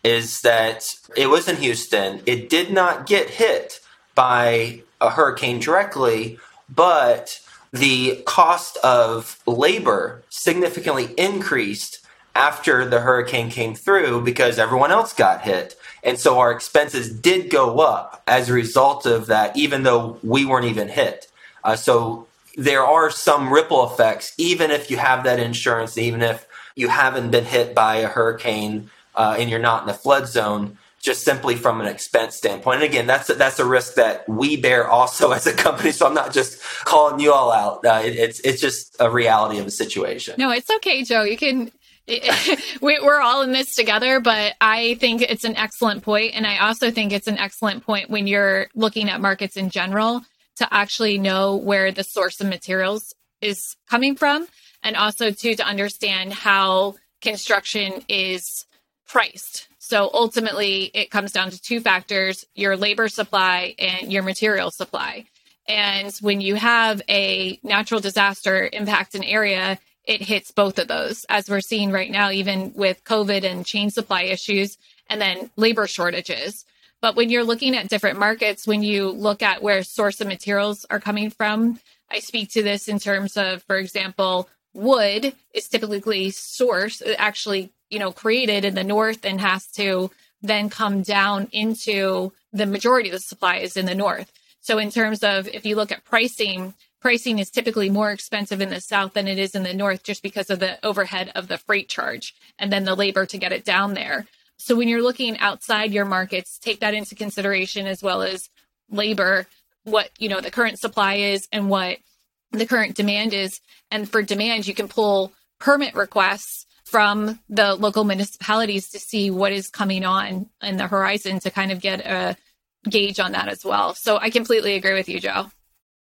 is that it was in Houston. It did not get hit by a hurricane directly, but the cost of labor significantly increased after the hurricane came through because everyone else got hit. And so our expenses did go up as a result of that, even though we weren't even hit. Uh, so there are some ripple effects, even if you have that insurance, even if you haven't been hit by a hurricane uh, and you're not in the flood zone, just simply from an expense standpoint. And again, that's a, that's a risk that we bear also as a company. So I'm not just calling you all out. Uh, it, it's it's just a reality of the situation. No, it's okay, Joe. You can we're all in this together, but I think it's an excellent point, and I also think it's an excellent point when you're looking at markets in general to actually know where the source of materials is coming from, and also too to understand how construction is priced. So ultimately, it comes down to two factors: your labor supply and your material supply. And when you have a natural disaster impact an area, it hits both of those, as we're seeing right now, even with COVID and chain supply issues and then labor shortages. But when you're looking at different markets, when you look at where source of materials are coming from, I speak to this in terms of, for example, wood is typically sourced, uh, actually, you know, created in the north and has to then come down into the majority of the supply is in the north. So in terms of if you look at pricing, pricing is typically more expensive in the south than it is in the north just because of the overhead of the freight charge and then the labor to get it down there. So when you're looking outside your markets, take that into consideration as well as labor what you know the current supply is and what the current demand is. And for demand you can pull permit requests from the local municipalities to see what is coming on in the horizon to kind of get a gauge on that as well. So i completely agree with you joe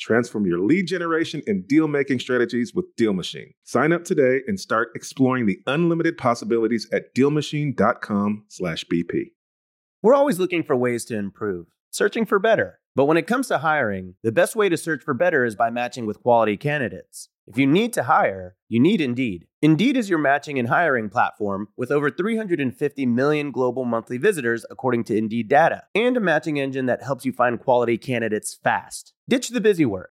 Transform your lead generation and deal making strategies with Deal Machine. Sign up today and start exploring the unlimited possibilities at dealmachine.com/bp. We're always looking for ways to improve, searching for better. But when it comes to hiring, the best way to search for better is by matching with quality candidates. If you need to hire, you need Indeed. Indeed is your matching and hiring platform with over 350 million global monthly visitors, according to Indeed data, and a matching engine that helps you find quality candidates fast. Ditch the busy work.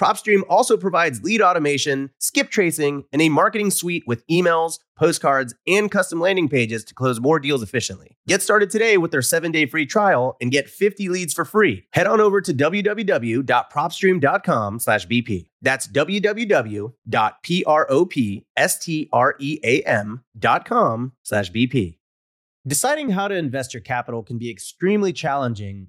PropStream also provides lead automation, skip tracing, and a marketing suite with emails, postcards, and custom landing pages to close more deals efficiently. Get started today with their 7-day free trial and get 50 leads for free. Head on over to www.propstream.com/bp. That's www.propstream.com/bp. Deciding how to invest your capital can be extremely challenging,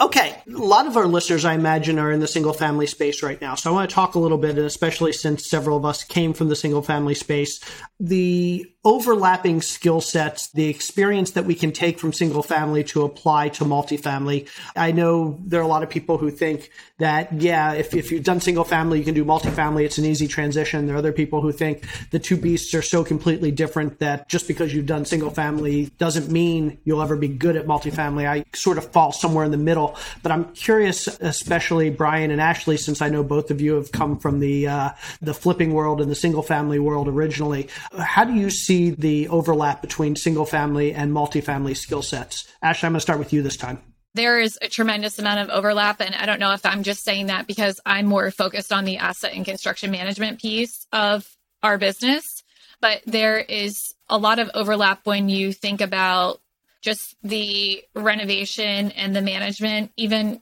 Okay, a lot of our listeners, I imagine, are in the single family space right now. So I want to talk a little bit, and especially since several of us came from the single family space, the overlapping skill sets, the experience that we can take from single family to apply to multifamily. I know there are a lot of people who think that, yeah, if, if you've done single family, you can do multifamily. It's an easy transition. There are other people who think the two beasts are so completely different that just because you've done single family doesn't mean you'll ever be good at multifamily. I sort of fall somewhere in the middle, but I'm curious, especially Brian and Ashley, since I know both of you have come from the, uh, the flipping world and the single family world originally. How do you see see the overlap between single family and multifamily skill sets? Ashley, I'm going to start with you this time. There is a tremendous amount of overlap. And I don't know if I'm just saying that because I'm more focused on the asset and construction management piece of our business. But there is a lot of overlap when you think about just the renovation and the management. Even,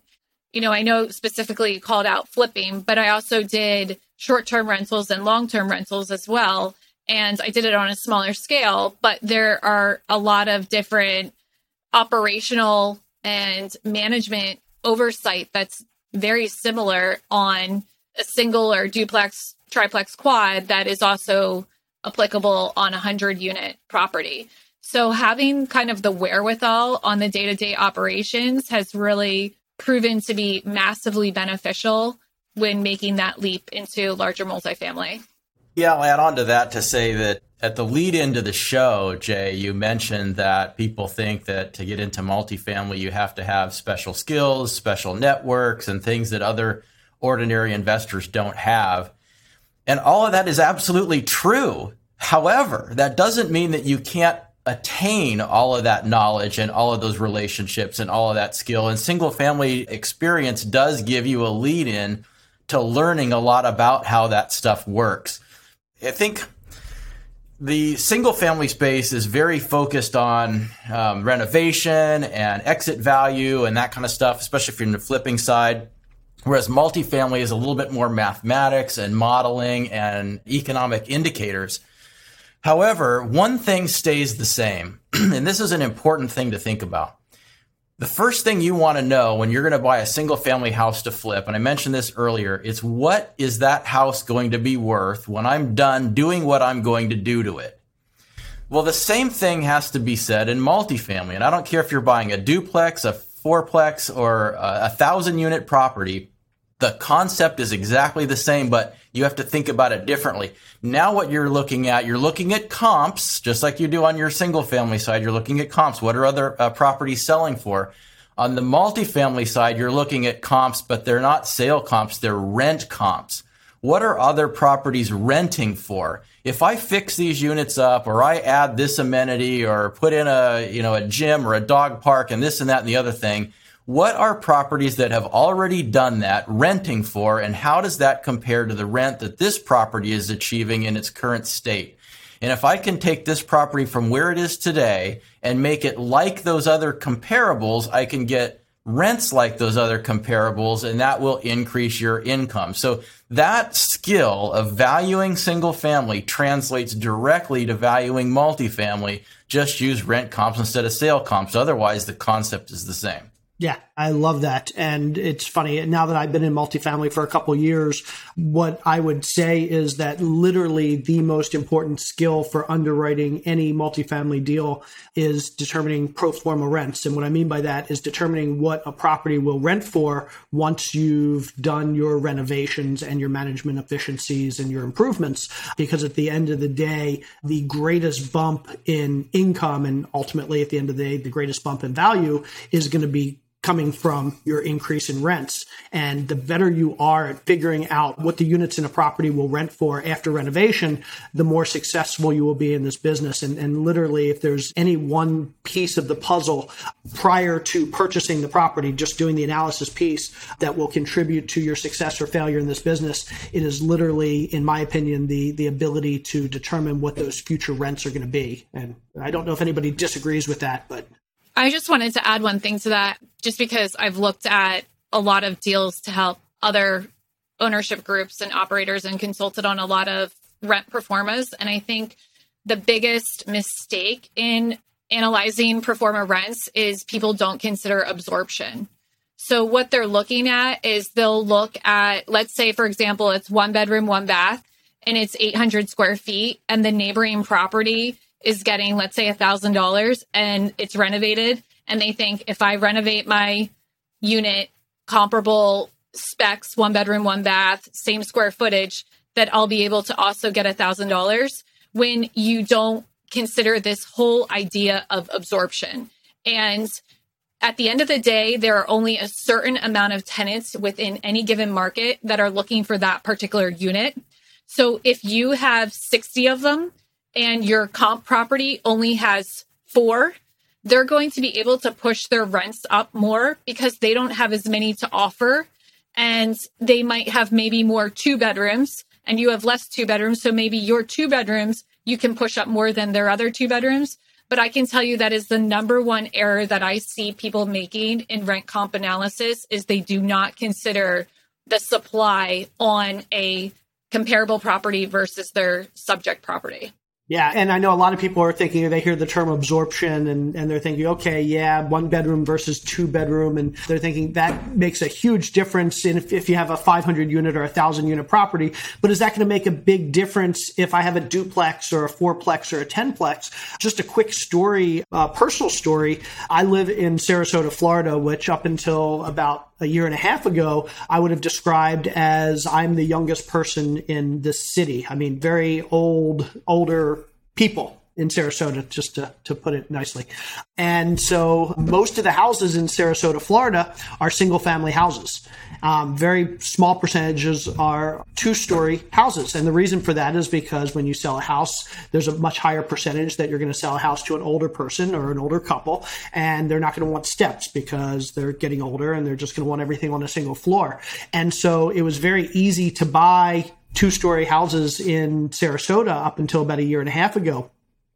you know, I know specifically called out flipping, but I also did short term rentals and long term rentals as well and I did it on a smaller scale, but there are a lot of different operational and management oversight that's very similar on a single or duplex, triplex quad that is also applicable on a 100 unit property. So having kind of the wherewithal on the day to day operations has really proven to be massively beneficial when making that leap into larger multifamily. Yeah, I'll add on to that to say that at the lead into the show, Jay, you mentioned that people think that to get into multifamily, you have to have special skills, special networks, and things that other ordinary investors don't have. And all of that is absolutely true. However, that doesn't mean that you can't attain all of that knowledge and all of those relationships and all of that skill. And single family experience does give you a lead in to learning a lot about how that stuff works. I think the single family space is very focused on um, renovation and exit value and that kind of stuff, especially if you're in the flipping side. Whereas multifamily is a little bit more mathematics and modeling and economic indicators. However, one thing stays the same, and this is an important thing to think about. The first thing you want to know when you're going to buy a single family house to flip, and I mentioned this earlier, is what is that house going to be worth when I'm done doing what I'm going to do to it? Well, the same thing has to be said in multifamily. And I don't care if you're buying a duplex, a fourplex, or a, a thousand unit property the concept is exactly the same, but you have to think about it differently. Now, what you're looking at, you're looking at comps, just like you do on your single family side. You're looking at comps. What are other uh, properties selling for? On the multifamily side, you're looking at comps, but they're not sale comps, they're rent comps. What are other properties renting for? If I fix these units up or I add this amenity or put in a, you know, a gym or a dog park and this and that and the other thing, what are properties that have already done that renting for, and how does that compare to the rent that this property is achieving in its current state? And if I can take this property from where it is today and make it like those other comparables, I can get rents like those other comparables, and that will increase your income. So that skill of valuing single family translates directly to valuing multifamily. Just use rent comps instead of sale comps. Otherwise, the concept is the same. Yeah, I love that. And it's funny now that I've been in multifamily for a couple years, what I would say is that literally the most important skill for underwriting any multifamily deal is determining pro forma rents. And what I mean by that is determining what a property will rent for once you've done your renovations and your management efficiencies and your improvements. Because at the end of the day, the greatest bump in income and ultimately at the end of the day, the greatest bump in value is going to be coming from your increase in rents. And the better you are at figuring out what the units in a property will rent for after renovation, the more successful you will be in this business. And, and literally, if there's any one piece of the puzzle prior to purchasing the property, just doing the analysis piece that will contribute to your success or failure in this business, it is literally, in my opinion, the, the ability to determine what those future rents are going to be. And I don't know if anybody disagrees with that, but I just wanted to add one thing to that, just because I've looked at a lot of deals to help other ownership groups and operators and consulted on a lot of rent pro formas. And I think the biggest mistake in analyzing pro forma rents is people don't consider absorption. So what they're looking at is they'll look at, let's say, for example, it's one bedroom, one bath, and it's 800 square feet, and the neighboring property is getting, let's say, a $1,000 and it's renovated. And they think if I renovate my unit, comparable specs, one bedroom, one bath, same square footage, that I'll be able to also get a $1,000 when you don't consider this whole idea of absorption. And at the end of the day, there are only a certain amount of tenants within any given market that are looking for that particular unit. So if you have 60 of them and your comp property only has four, they're going to be able to push their rents up more because they don't have as many to offer. And they might have maybe more two bedrooms and you have less two bedrooms. So maybe your two bedrooms you can push up more than their other two bedrooms. But I can tell you that is the number one error that I see people making in rent comp analysis is they do not consider the supply on a comparable property versus their subject property. Yeah, and I know a lot of people are thinking they hear the term absorption and, and they're thinking, okay, yeah, one bedroom versus two bedroom, and they're thinking that makes a huge difference in if, if you have a 500 unit or a thousand unit property. But is that going to make a big difference if I have a duplex or a fourplex or a tenplex? Just a quick story, personal story. I live in Sarasota, Florida, which up until about a year and a half ago, I would have described as I'm the youngest person in this city. I mean, very old, older people in Sarasota, just to, to put it nicely. And so most of the houses in Sarasota, Florida are single family houses. Um, very small percentages are two story houses. And the reason for that is because when you sell a house, there's a much higher percentage that you're going to sell a house to an older person or an older couple. And they're not going to want steps because they're getting older and they're just going to want everything on a single floor. And so it was very easy to buy two story houses in Sarasota up until about a year and a half ago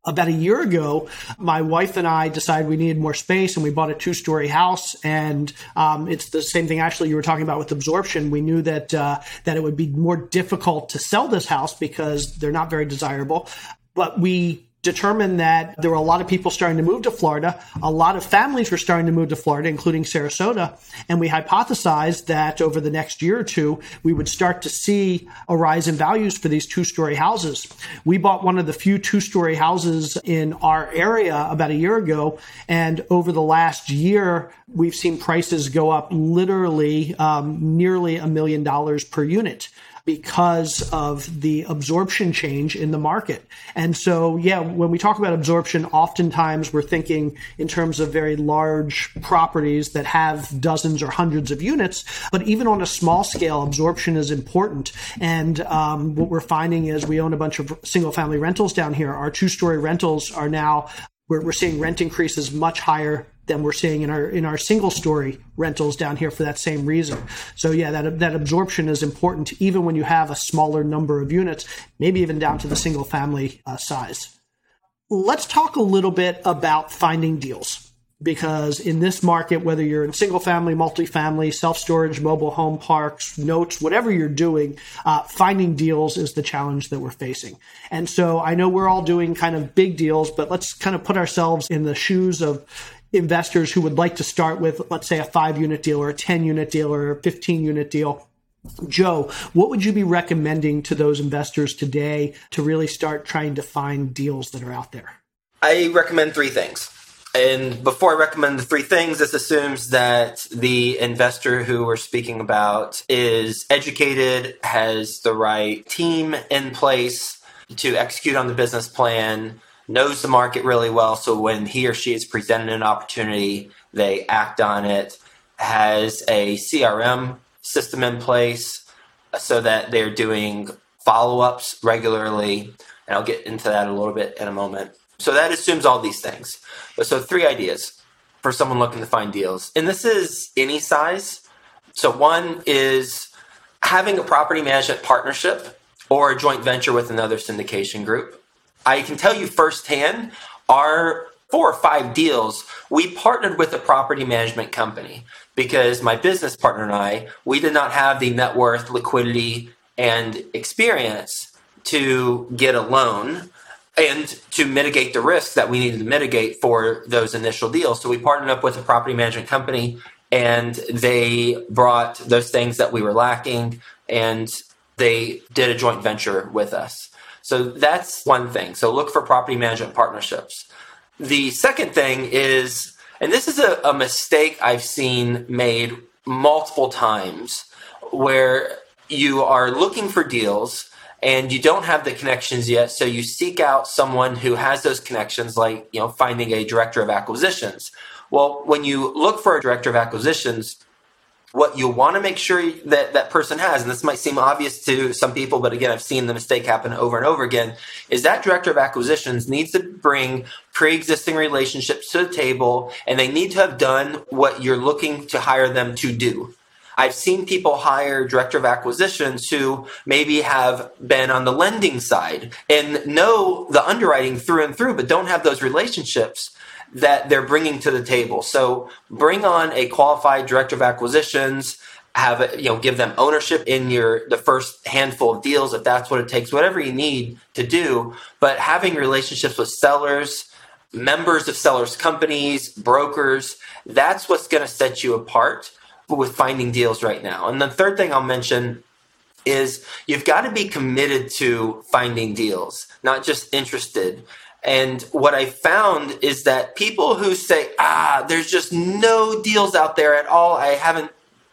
about a year ago, my wife and I decided we needed more space and we bought a two story house. And um, it's the same thing, actually, you were talking about with absorption. We knew that, uh, that it would be more difficult to sell this house because they're not very desirable. But we determined that there were a lot of people starting to move to Florida. A lot of families were starting to move to Florida, including Sarasota. And we hypothesized that over the next year or two, we would start to see a rise in values for these two story houses. We bought one of the few two story houses in our area about a year ago. And over the last year, we've seen prices go up literally um, nearly a million dollars per unit because of the absorption change in the market. And so, yeah, when we talk about absorption, oftentimes we're thinking in terms of very large properties that have dozens or hundreds of units. But even on a small scale, absorption is important. And um, what we're finding is we own a bunch of single family rentals down here. Our two story rentals are now we're, we're seeing rent increases much higher than we're seeing in our in our single story rentals down here for that same reason. So yeah, that that absorption is important even when you have a smaller number of units, maybe even down to the single family uh, size. Let's talk a little bit about finding deals because in this market, whether you're in single family, multifamily, self storage, mobile home parks, notes, whatever you're doing, uh, finding deals is the challenge that we're facing. And so I know we're all doing kind of big deals, but let's kind of put ourselves in the shoes of investors who would like to start with, let's say, a five unit deal or a 10 unit deal or a 15 unit deal. Joe, what would you be recommending to those investors today to really start trying to find deals that are out there? I recommend three things. And before I recommend the three things, this assumes that the investor who we're speaking about is educated, has the right team in place to execute on the business plan, knows the market really well. So when he or she is presented an opportunity, they act on it, has a CRM system in place uh, so that they're doing follow ups regularly. And I'll get into that a little bit in a moment. So that assumes all these things. So three ideas for someone looking to find deals. And this is any size. So one is having a property management partnership or a joint venture with another syndication group. I can tell you firsthand, our four or five deals, we partnered with a property management company because my business partner and I, we did not have the net worth, liquidity, and experience to get a loan and to mitigate the risks that we needed to mitigate for those initial deals. So we partnered up with a property management company and they brought those things that we were lacking and they did a joint venture with us. So that's one thing. So look for property management partnerships. The second thing is, and this is a, a mistake I've seen made multiple times where you are looking for deals and you don't have the connections yet so you seek out someone who has those connections like you know finding a director of acquisitions well when you look for a director of acquisitions what you want to make sure that that person has and this might seem obvious to some people but again i've seen the mistake happen over and over again is that director of acquisitions needs to bring pre-existing relationships to the table and they need to have done what you're looking to hire them to do. I've seen people hire director of acquisitions who maybe have been on the lending side and know the underwriting through and through, but don't have those relationships that they're bringing to the table. So bring on a qualified director of acquisitions, have a, you know give them ownership in your the first handful of deals if that's what it takes, whatever you need to do. But having relationships with sellers, members of sellers companies, brokers, that's what's going to set you apart with finding deals right now. And the third thing I'll mention is you've got to be committed to finding deals, not just interested. And what I found is that people who say, ah, there's just no deals out there at all, I haven't,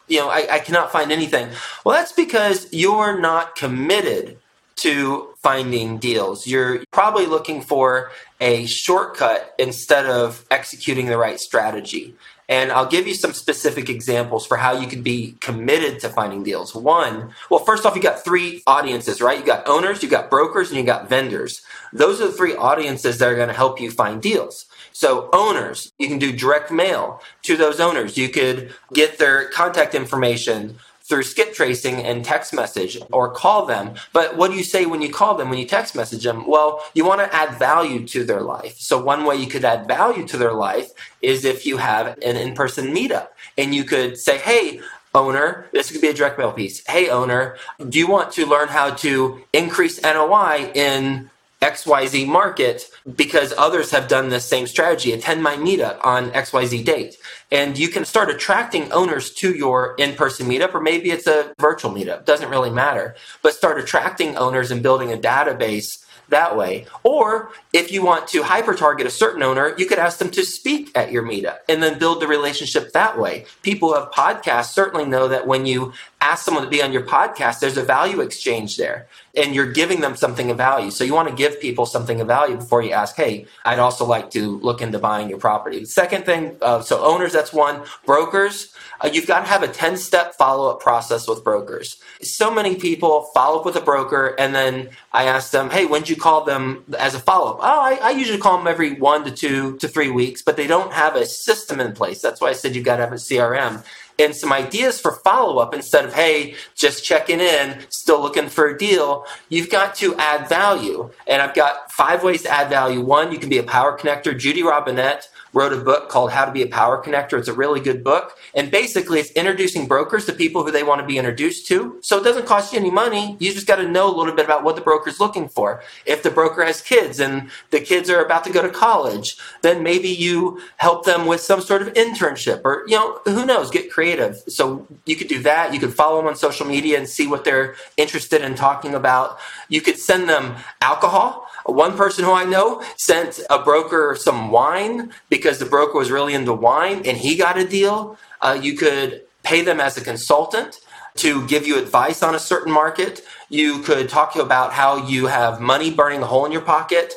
you know, I, I cannot find anything. Well, that's because you're not committed to finding deals. You're probably looking for a shortcut instead of executing the right strategy. And I'll give you some specific examples for how you can be committed to finding deals. One, well, first off, you got three audiences, right? You got owners, you got brokers, and you got vendors. Those are the three audiences that are going to help you find deals. So owners, you can do direct mail to those owners. You could get their contact information through skip tracing and text message or call them. But what do you say when you call them, when you text message them? Well, you want to add value to their life. So one way you could add value to their life is if you have an in-person meetup and you could say, Hey, owner, this could be a direct mail piece. Hey, owner, do you want to learn how to increase NOI in XYZ market because others have done the same strategy. Attend my meetup on XYZ date. And you can start attracting owners to your in person meetup, or maybe it's a virtual meetup, doesn't really matter. But start attracting owners and building a database that way. Or if you want to hyper target a certain owner, you could ask them to speak at your meetup and then build the relationship that way. People who have podcasts certainly know that when you ask someone to be on your podcast, there's a value exchange there and you're giving them something of value. So you want to give people something of value before you ask, hey, I'd also like to look into buying your property. Second thing, uh, so owners, that's one. Brokers, uh, you've got to have a 10 step follow up process with brokers. So many people follow up with a broker and then I ask them, hey, when did you call them as a follow up? Oh, I, I usually call them every one to two to three weeks, but they don't have a system in place. That's why I said you've got to have a CRM and some ideas for follow up instead of, hey, just checking in, still looking for a deal. You've got to add value. And I've got five ways to add value. One, you can be a power connector. Judy Robinett wrote a book called How to Be a Power Connector. It's a really good book. And basically, it's introducing brokers to people who they want to be introduced to. So it doesn't cost you any money. You just got to know a little bit about what the broker's looking for. If the broker has kids and the kids are about to go to college, then maybe you help them with some sort of internship or, you know, who knows, get creative. So you could do that. You could follow them on social media and see what they're interested in talking about. You could send them alcohol one person who I know sent a broker some wine because the broker was really into wine and he got a deal. Uh, you could pay them as a consultant to give you advice on a certain market. You could talk to about how you have money burning a hole in your pocket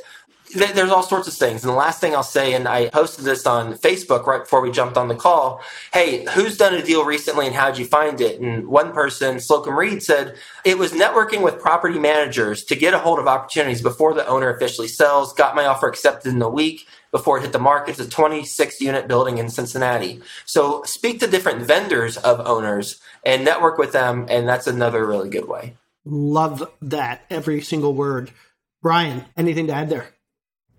there's all sorts of things. And the last thing I'll say, and I posted this on Facebook right before we jumped on the call. Hey, who's done a deal recently and how'd you find it? And one person, Slocomb Reed, said it was networking with property managers to get a hold of opportunities before the owner officially sells. Got my offer accepted in a week before it hit the market. It's a 26 unit building in Cincinnati. So speak to different vendors of owners and network with them. And that's another really good way. Love that. Every single word. Brian, anything to add there?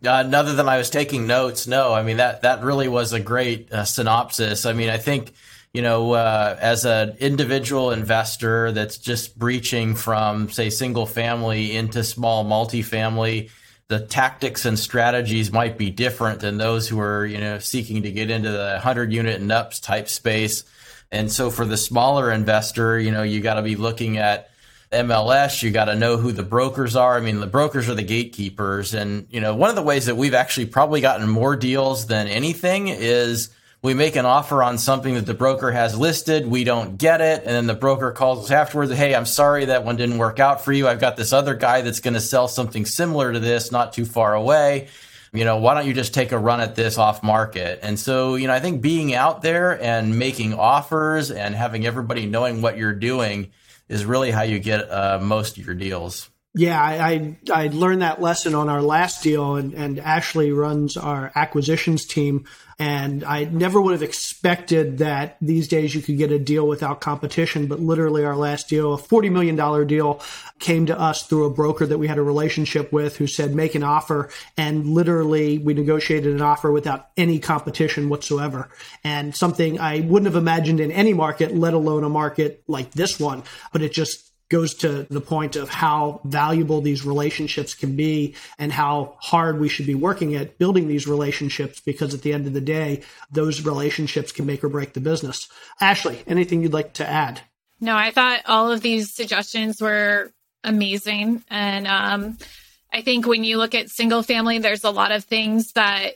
Uh, other than I was taking notes, no. I mean that that really was a great uh, synopsis. I mean, I think you know, uh, as an individual investor that's just breaching from say single family into small multifamily, the tactics and strategies might be different than those who are, you know, seeking to get into the 100 unit and ups type space. And so for the smaller investor, you know, you got to be looking at MLS, you got to know who the brokers are. I mean, the brokers are the gatekeepers. And, you know, one of the ways that we've actually probably gotten more deals than anything is we make an offer on something that the broker has listed. We don't get it. And then the broker calls us afterwards. Hey, I'm sorry that one didn't work out for you. I've got this other guy that's going to sell something similar to this, not too far away. You know, why don't you just take a run at this off market? And so, you know, I think being out there and making offers and having everybody knowing what you're doing is really how you get uh, most of your deals. Yeah, I, I, I learned that lesson on our last deal, and, and Ashley runs our acquisitions team. And I never would have expected that these days you could get a deal without competition. But literally, our last deal, a $40 million deal, came to us through a broker that we had a relationship with who said, make an offer. And literally, we negotiated an offer without any competition whatsoever. And something I wouldn't have imagined in any market, let alone a market like this one. But it just goes to the point of how valuable these relationships can be and how hard we should be working at building these relationships because at the end of the day, those relationships can make or break the business. Ashley, anything you'd like to add? No, I thought all of these suggestions were amazing. And um, I think when you look at single family, there's a lot of things that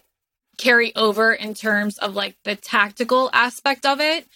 carry over in terms of like the tactical aspect of it.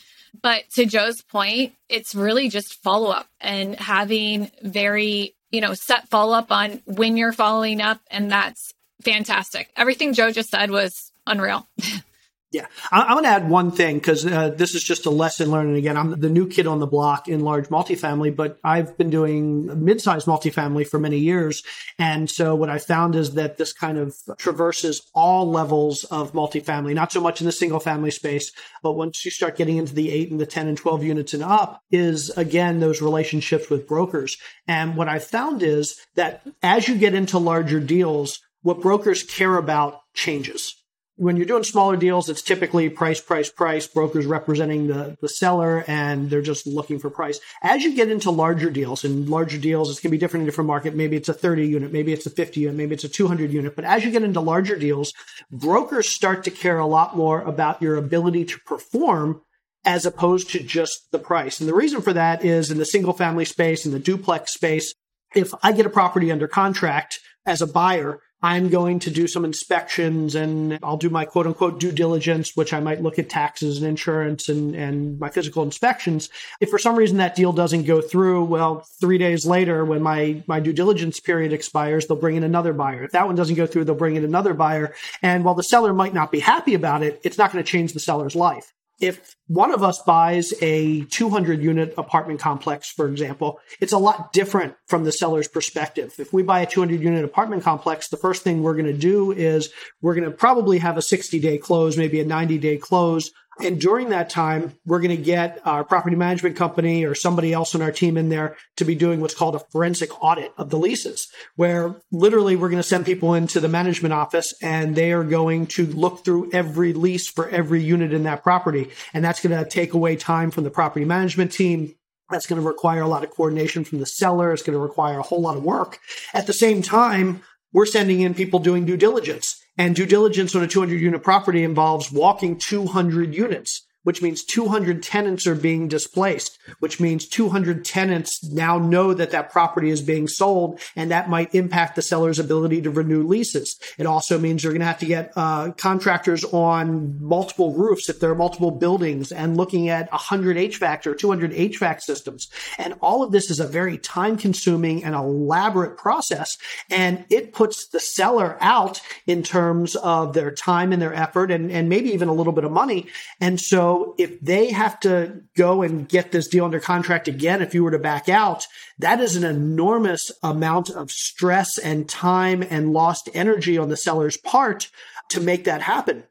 But to Joe's point, it's really just follow up and having very, you know, set follow up on when you're following up. And that's fantastic. Everything Joe just said was unreal. Yeah, I, am going to add one thing because uh, this is just a lesson learned. And again, I'm the new kid on the block in large multifamily, but I've been doing mid-sized multifamily for many years. And so what I found is that this kind of traverses all levels of multifamily, not so much in the single family space, but once you start getting into the eight and the 10 and 12 units and up is again, those relationships with brokers. And what I found is that as you get into larger deals, what brokers care about changes when you're doing smaller deals, it's typically price, price, price, brokers representing the, the seller, and they're just looking for price. As you get into larger deals, and larger deals, it's going to be different in different market. Maybe it's a 30 unit, maybe it's a 50 unit, maybe it's a 200 unit. But as you get into larger deals, brokers start to care a lot more about your ability to perform as opposed to just the price. And the reason for that is in the single family space, in the duplex space, if I get a property under contract as a buyer, I'm going to do some inspections and I'll do my quote unquote due diligence, which I might look at taxes and insurance and, and my physical inspections. If for some reason that deal doesn't go through, well, three days later, when my, my due diligence period expires, they'll bring in another buyer. If that one doesn't go through, they'll bring in another buyer. And while the seller might not be happy about it, it's not going to change the seller's life if one of us buys a 200 unit apartment complex, for example, it's a lot different from the seller's perspective. If we buy a 200 unit apartment complex, the first thing we're going to do is we're going to probably have a 60 day close, maybe a 90 day close and during that time, we're going to get our property management company or somebody else on our team in there to be doing what's called a forensic audit of the leases, where literally we're going to send people into the management office and they are going to look through every lease for every unit in that property. And that's going to take away time from the property management team. That's going to require a lot of coordination from the seller. It's going to require a whole lot of work. At the same time, we're sending in people doing due diligence and due diligence on a 200 unit property involves walking 200 units which means 200 tenants are being displaced, which means 200 tenants now know that that property is being sold and that might impact the seller's ability to renew leases. It also means you're going to have to get uh, contractors on multiple roofs if there are multiple buildings and looking at 100 HVAC or 200 HVAC systems. And all of this is a very time consuming and elaborate process. And it puts the seller out in terms of their time and their effort and, and maybe even a little bit of money. And so so if they have to go and get this deal under contract again, if you were to back out, that is an enormous amount of stress and time and lost energy on the seller's part to make that happen.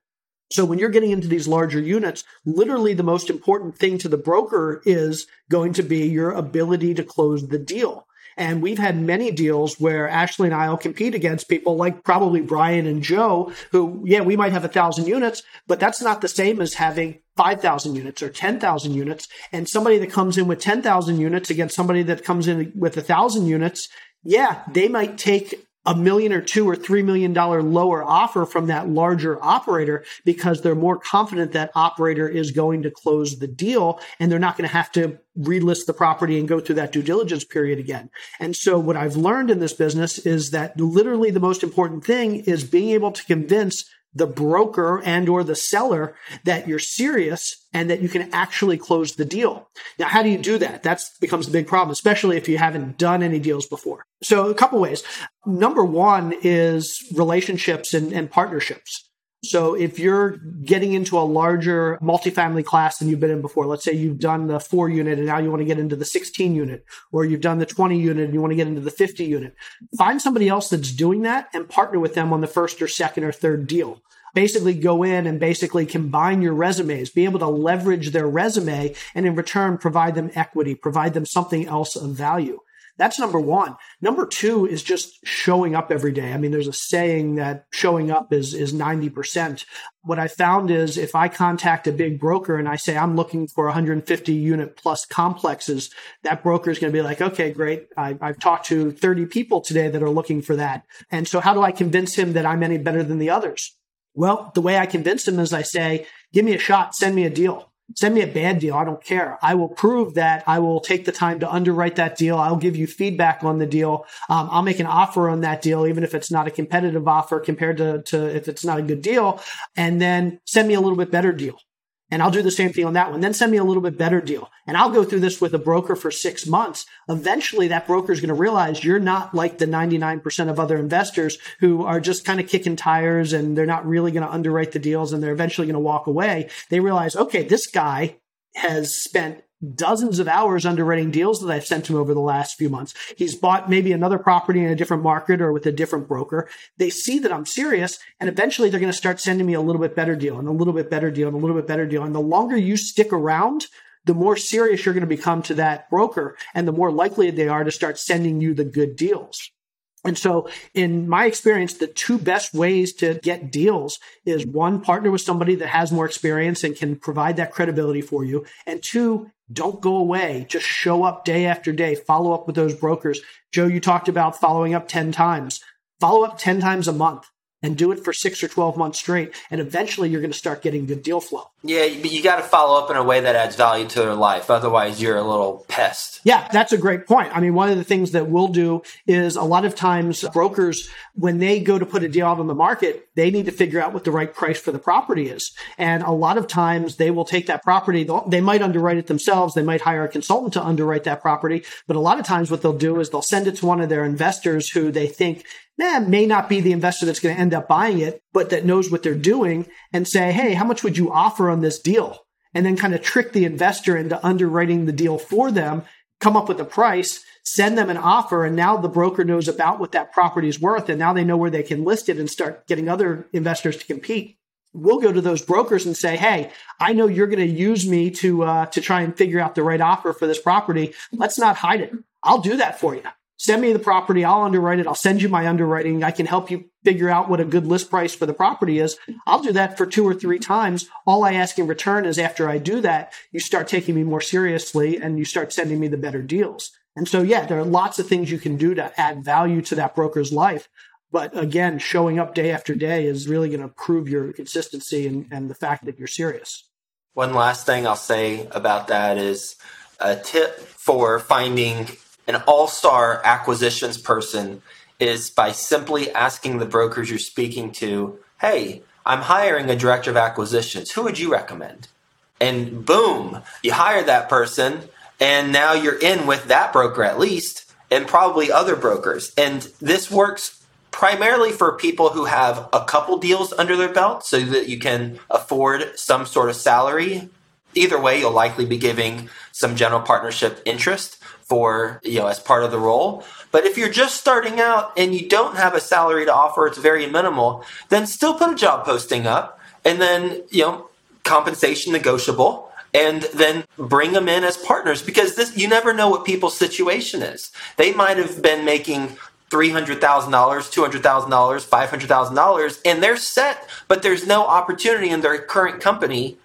So when you're getting into these larger units, literally the most important thing to the broker is going to be your ability to close the deal. And we've had many deals where Ashley and I will compete against people like probably Brian and Joe, who, yeah, we might have a thousand units, but that's not the same as having 5,000 units or 10,000 units. And somebody that comes in with 10,000 units against somebody that comes in with a thousand units, yeah, they might take a million or two or three million dollar lower offer from that larger operator because they're more confident that operator is going to close the deal and they're not going to have to relist the property and go through that due diligence period again. And so what I've learned in this business is that literally the most important thing is being able to convince the broker and or the seller that you're serious and that you can actually close the deal. Now, how do you do that? That becomes a big problem, especially if you haven't done any deals before. So a couple ways. Number one is relationships and, and partnerships. So if you're getting into a larger multifamily class than you've been in before, let's say you've done the four unit and now you want to get into the 16 unit, or you've done the 20 unit and you want to get into the 50 unit, find somebody else that's doing that and partner with them on the first or second or third deal. Basically go in and basically combine your resumes, be able to leverage their resume and in return provide them equity, provide them something else of value. That's number one. Number two is just showing up every day. I mean, there's a saying that showing up is, is 90%. What I found is if I contact a big broker and I say, I'm looking for 150 unit plus complexes, that broker is going to be like, okay, great. I, I've talked to 30 people today that are looking for that. And so how do I convince him that I'm any better than the others? Well, the way I convince him is I say, give me a shot, send me a deal. Send me a bad deal. I don't care. I will prove that I will take the time to underwrite that deal. I'll give you feedback on the deal. Um, I'll make an offer on that deal, even if it's not a competitive offer compared to, to if it's not a good deal. And then send me a little bit better deal and I'll do the same thing on that one. Then send me a little bit better deal. And I'll go through this with a broker for six months. Eventually that broker is going to realize you're not like the 99% of other investors who are just kind of kicking tires and they're not really going to underwrite the deals and they're eventually going to walk away. They realize, okay, this guy has spent dozens of hours underwriting deals that I've sent him over the last few months. He's bought maybe another property in a different market or with a different broker. They see that I'm serious and eventually they're going to start sending me a little bit better deal and a little bit better deal and a little bit better deal. And the longer you stick around, the more serious you're going to become to that broker and the more likely they are to start sending you the good deals. And so, in my experience, the two best ways to get deals is one, partner with somebody that has more experience and can provide that credibility for you. And two, don't go away. Just show up day after day. Follow up with those brokers. Joe, you talked about following up 10 times. Follow up 10 times a month and do it for six or 12 months straight. And eventually you're going to start getting good deal flow. Yeah, but you got to follow up in a way that adds value to their life. Otherwise, you're a little pest. Yeah, that's a great point. I mean, one of the things that we'll do is a lot of times brokers, when they go to put a deal out on the market, they need to figure out what the right price for the property is. And a lot of times they will take that property, they might underwrite it themselves. They might hire a consultant to underwrite that property. But a lot of times what they'll do is they'll send it to one of their investors who they think that may not be the investor that's going to end up buying it, but that knows what they're doing and say, Hey, how much would you offer on this deal? And then kind of trick the investor into underwriting the deal for them, come up with a price, send them an offer. And now the broker knows about what that property is worth. And now they know where they can list it and start getting other investors to compete. We'll go to those brokers and say, Hey, I know you're going to use me to, uh, to try and figure out the right offer for this property. Let's not hide it. I'll do that for you send me the property. I'll underwrite it. I'll send you my underwriting. I can help you figure out what a good list price for the property is. I'll do that for two or three times. All I ask in return is after I do that, you start taking me more seriously and you start sending me the better deals. And so, yeah, there are lots of things you can do to add value to that broker's life. But again, showing up day after day is really going to prove your consistency and, and the fact that you're serious. One last thing I'll say about that is a tip for finding an all star acquisitions person is by simply asking the brokers you're speaking to, hey, I'm hiring a director of acquisitions. Who would you recommend? And boom, you hire that person, and now you're in with that broker at least, and probably other brokers. And this works primarily for people who have a couple deals under their belt so that you can afford some sort of salary. Either way, you'll likely be giving some general partnership interest for, you know, as part of the role. But if you're just starting out and you don't have a salary to offer, it's very minimal, then still put a job posting up and then, you know, compensation negotiable and then bring them in as partners because this you never know what people's situation is. They might have been making $300,000, $200,000, $500,000 and they're set, but there's no opportunity in their current company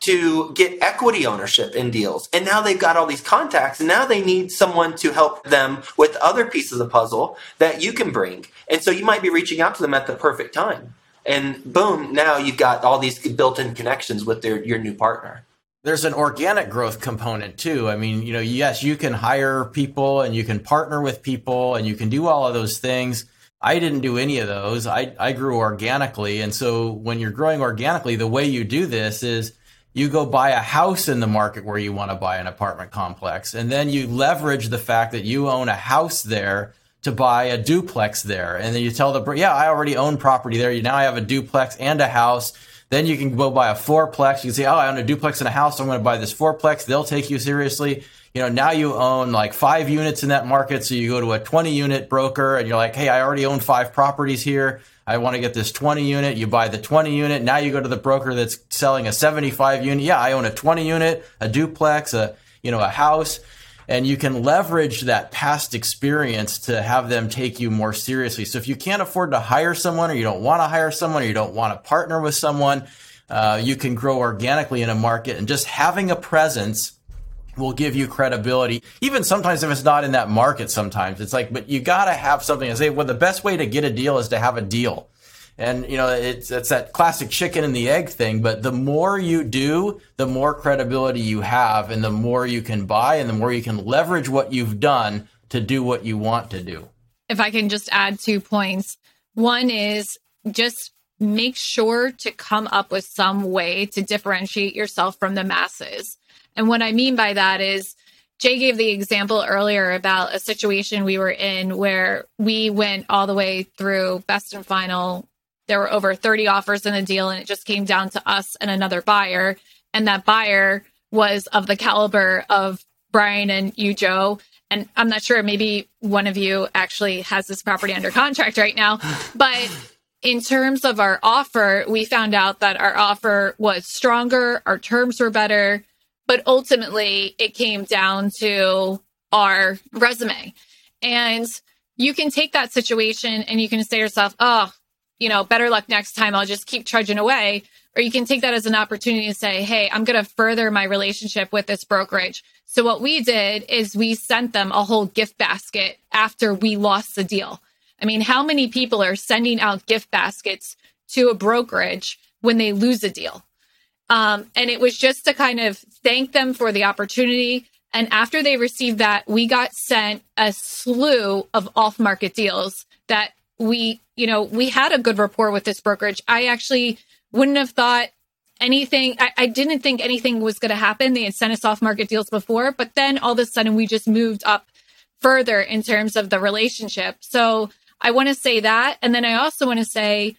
to get equity ownership in deals. And now they've got all these contacts and now they need someone to help them with other pieces of puzzle that you can bring. And so you might be reaching out to them at the perfect time. And boom, now you've got all these built-in connections with their your new partner there's an organic growth component too. I mean, you know, yes, you can hire people and you can partner with people and you can do all of those things. I didn't do any of those. I, I grew organically. And so when you're growing organically, the way you do this is you go buy a house in the market where you want to buy an apartment complex. And then you leverage the fact that you own a house there to buy a duplex there. And then you tell the, yeah, I already own property there. You now I have a duplex and a house then you can go buy a fourplex. You can say, oh, I own a duplex and a house. So I'm going to buy this fourplex. They'll take you seriously. You know, now you own like five units in that market. So you go to a 20 unit broker and you're like, hey, I already own five properties here. I want to get this 20 unit. You buy the 20 unit. Now you go to the broker that's selling a 75 unit. Yeah, I own a 20 unit, a duplex, a, you know, a house and you can leverage that past experience to have them take you more seriously. So if you can't afford to hire someone or you don't want to hire someone or you don't want to partner with someone, uh, you can grow organically in a market and just having a presence will give you credibility. Even sometimes if it's not in that market, sometimes it's like, but you got to have something to say, well, the best way to get a deal is to have a deal. And you know, it's it's that classic chicken and the egg thing. But the more you do, the more credibility you have, and the more you can buy, and the more you can leverage what you've done to do what you want to do. If I can just add two points, one is just make sure to come up with some way to differentiate yourself from the masses. And what I mean by that is. Jay gave the example earlier about a situation we were in where we went all the way through best and final there were over 30 offers in the deal, and it just came down to us and another buyer. And that buyer was of the caliber of Brian and you, Joe. And I'm not sure, maybe one of you actually has this property under contract right now. But in terms of our offer, we found out that our offer was stronger, our terms were better, but ultimately it came down to our resume. And you can take that situation and you can say to yourself, oh, you know, better luck next time. I'll just keep trudging away. Or you can take that as an opportunity to say, Hey, I'm going to further my relationship with this brokerage. So what we did is we sent them a whole gift basket after we lost the deal. I mean, how many people are sending out gift baskets to a brokerage when they lose a deal? Um, and it was just to kind of thank them for the opportunity. And after they received that, we got sent a slew of off market deals that we, you know, we had a good rapport with this brokerage. I actually wouldn't have thought anything. I, I didn't think anything was going to happen. They had sent us off market deals before, but then all of a sudden we just moved up further in terms of the relationship. So I want to say that. And then I also want to say,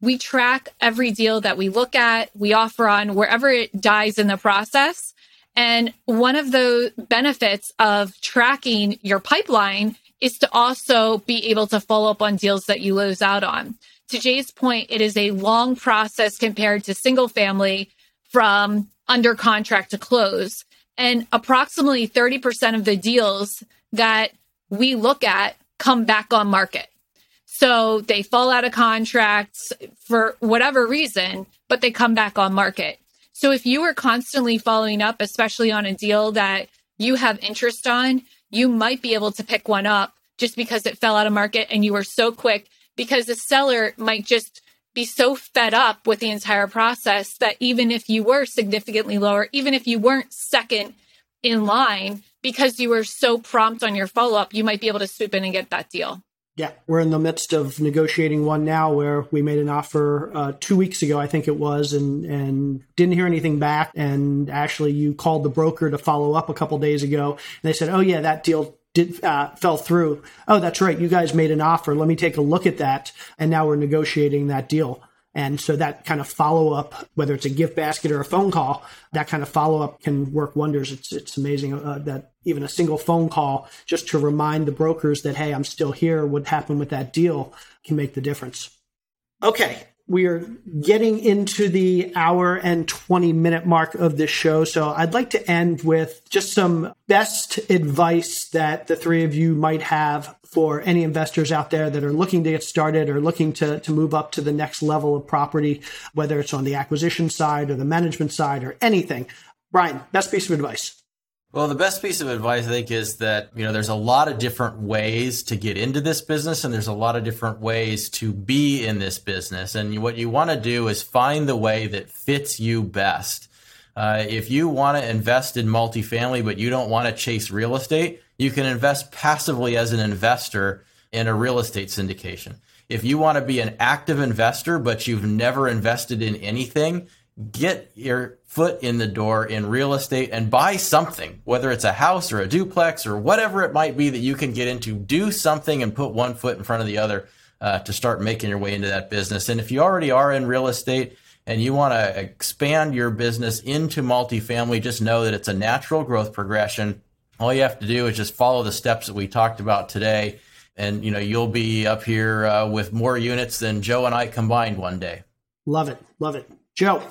we track every deal that we look at, we offer on wherever it dies in the process. And one of the benefits of tracking your pipeline is to also be able to follow up on deals that you lose out on. To Jay's point, it is a long process compared to single family from under contract to close. And approximately 30% of the deals that we look at come back on market. So they fall out of contracts for whatever reason, but they come back on market. So if you are constantly following up, especially on a deal that you have interest on, you might be able to pick one up just because it fell out of market and you were so quick because the seller might just be so fed up with the entire process that even if you were significantly lower, even if you weren't second in line, because you were so prompt on your follow up, you might be able to swoop in and get that deal. Yeah, we're in the midst of negotiating one now where we made an offer uh, two weeks ago, I think it was, and and didn't hear anything back. And actually, you called the broker to follow up a couple days ago, and they said, "Oh yeah, that deal did uh, fell through. Oh, that's right. You guys made an offer. Let me take a look at that. And now we're negotiating that deal. And so that kind of follow up, whether it's a gift basket or a phone call, that kind of follow up can work wonders. It's it's amazing uh, that even a single phone call just to remind the brokers that hey, I'm still here. What happened with that deal can make the difference. Okay, we are getting into the hour and 20 minute mark of this show. So I'd like to end with just some best advice that the three of you might have for any investors out there that are looking to get started or looking to, to move up to the next level of property, whether it's on the acquisition side or the management side or anything. Brian, best piece of advice. Well, the best piece of advice I think is that, you know, there's a lot of different ways to get into this business and there's a lot of different ways to be in this business. And what you want to do is find the way that fits you best. Uh, if you want to invest in multifamily, but you don't want to chase real estate, you can invest passively as an investor in a real estate syndication. If you want to be an active investor, but you've never invested in anything, get your foot in the door in real estate and buy something, whether it's a house or a duplex or whatever it might be that you can get into. Do something and put one foot in front of the other uh, to start making your way into that business. And if you already are in real estate and you want to expand your business into multifamily, just know that it's a natural growth progression. All you have to do is just follow the steps that we talked about today. And you know you'll be up here uh, with more units than Joe and I combined one day. Love it, love it, Joe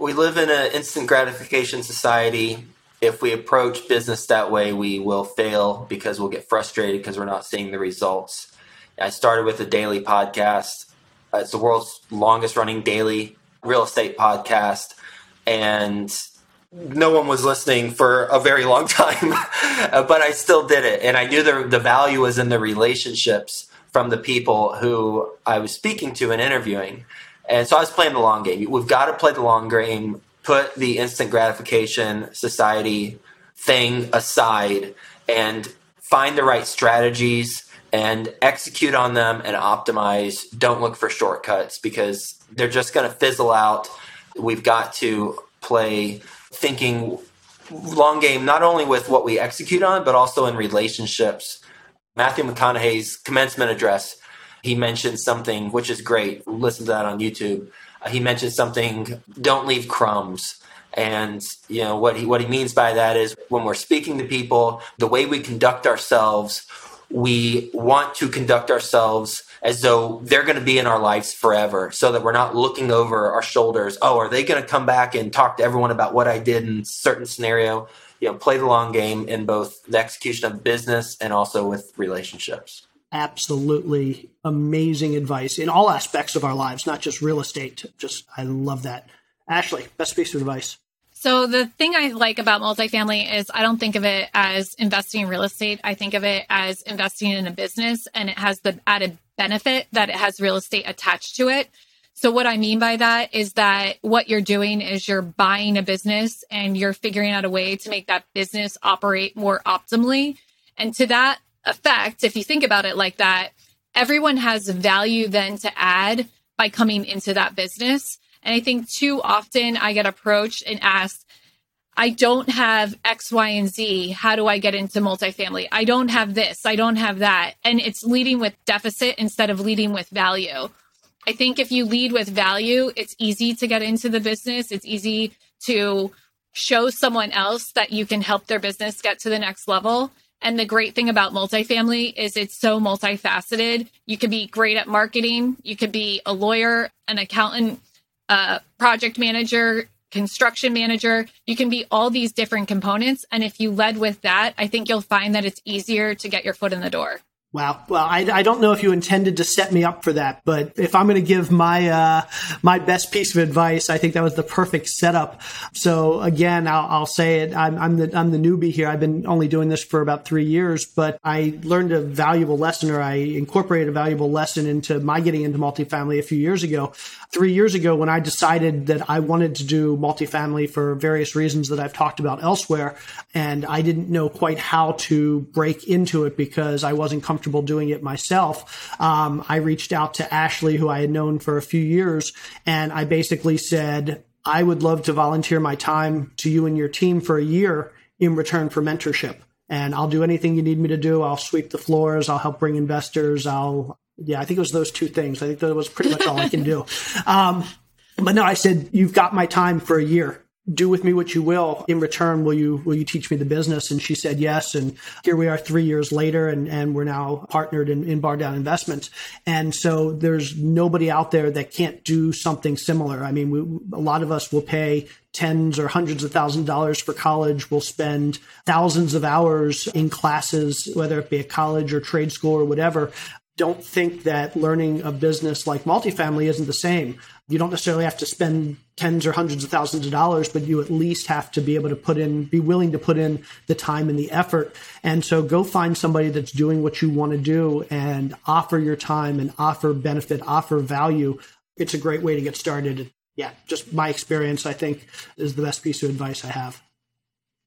we live in an instant gratification society. If we approach business that way, we will fail because we'll get frustrated because we're not seeing the results. I started with a daily podcast. It's the world's longest running daily real estate podcast. And no one was listening for a very long time, but I still did it. And I knew the, the value was in the relationships from the people who I was speaking to and interviewing. And so I was playing the long game. We've got to play the long game, put the instant gratification society thing aside, and find the right strategies and execute on them and optimize. Don't look for shortcuts because they're just going to fizzle out. We've got to play thinking long game, not only with what we execute on, but also in relationships. Matthew McConaughey's commencement address he mentioned something which is great. Listen to that on YouTube. Uh, he mentioned something. Don't leave crumbs. And you know what he what he means by that is when we're speaking to people, the way we conduct ourselves, we want to conduct ourselves as though they're going to be in our lives forever so that we're not looking over our shoulders. Oh, are they going to come back and talk to everyone about what I did in certain scenario? You know, play the long game in both the execution of business and also with relationships absolutely amazing advice in all aspects of our lives, not just real estate. Just, I love that. Ashley, best piece of advice. So the thing I like about multifamily is I don't think of it as investing in real estate. I think of it as investing in a business and it has the added benefit that it has real estate attached to it. So what I mean by that is that what you're doing is you're buying a business and you're figuring out a way to make that business operate more optimally. And to that effect, if you think about it like that, everyone has value then to add by coming into that business. And I think too often I get approached and asked, I don't have X, Y, and Z. How do I get into multifamily? I don't have this. I don't have that. And it's leading with deficit instead of leading with value. I think if you lead with value, it's easy to get into the business. It's easy to show someone else that you can help their business get to the next level. And the great thing about multifamily is it's so multifaceted. You could be great at marketing, you could be a lawyer, an accountant, a project manager, construction manager. You can be all these different components. And if you led with that, I think you'll find that it's easier to get your foot in the door. Wow. Well, I, I don't know if you intended to set me up for that, but if I'm going to give my uh, my best piece of advice, I think that was the perfect setup. So again, I'll, I'll say it. I'm, I'm, the I'm the newbie here. I've been only doing this for about three years, but I learned a valuable lesson, or I incorporated a valuable lesson into my getting into multifamily a few years ago. Three years ago, when I decided that I wanted to do multifamily for various reasons that I've talked about elsewhere, and I didn't know quite how to break into it because I wasn't comfortable comfortable doing it myself, um, I reached out to Ashley, who I had known for a few years, and I basically said, I would love to volunteer my time to you and your team for a year in return for mentorship. And I'll do anything you need me to do. I'll sweep the floors. I'll help bring investors. I'll, yeah, I think it was those two things. I think that was pretty much all I can do. Um, but no, I said, you've got my time for a year do with me what you will. In return, will you will you teach me the business? And she said yes. And here we are three years later, and, and we're now partnered in, in Bar Down Investments. And so there's nobody out there that can't do something similar. I mean, we, a lot of us will pay tens or hundreds of thousands of dollars for college. We'll spend thousands of hours in classes, whether it be a college or trade school or whatever. Don't think that learning a business like multifamily isn't the same. You don't necessarily have to spend tens or hundreds of thousands of dollars, but you at least have to be able to put in, be willing to put in the time and the effort. And so go find somebody that's doing what you want to do and offer your time and offer benefit, offer value. It's a great way to get started yeah, just my experience, I think, is the best piece of advice I have.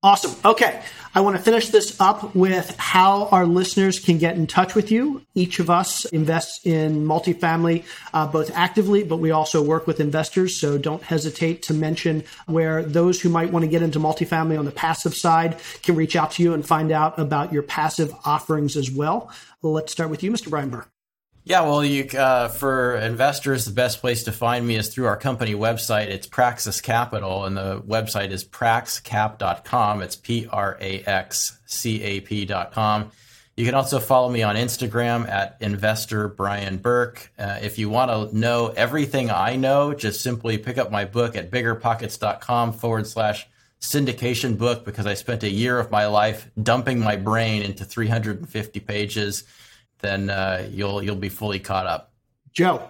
Awesome. Okay. I want to finish this up with how our listeners can get in touch with you. Each of us invests in multifamily uh, both actively, but we also work with investors. So don't hesitate to mention where those who might want to get into multifamily on the passive side can reach out to you and find out about your passive offerings as well. Let's start with you, Mr. Brian Burke. Yeah, well, you uh, for investors, the best place to find me is through our company website. It's Praxis Capital, and the website is praxcap.com. It's P R A X C A P.com. You can also follow me on Instagram at investor Brian Burke. Uh, if you want to know everything I know, just simply pick up my book at biggerpockets.com forward slash syndication book because I spent a year of my life dumping my brain into 350 pages then uh, you'll you'll be fully caught up. Joe,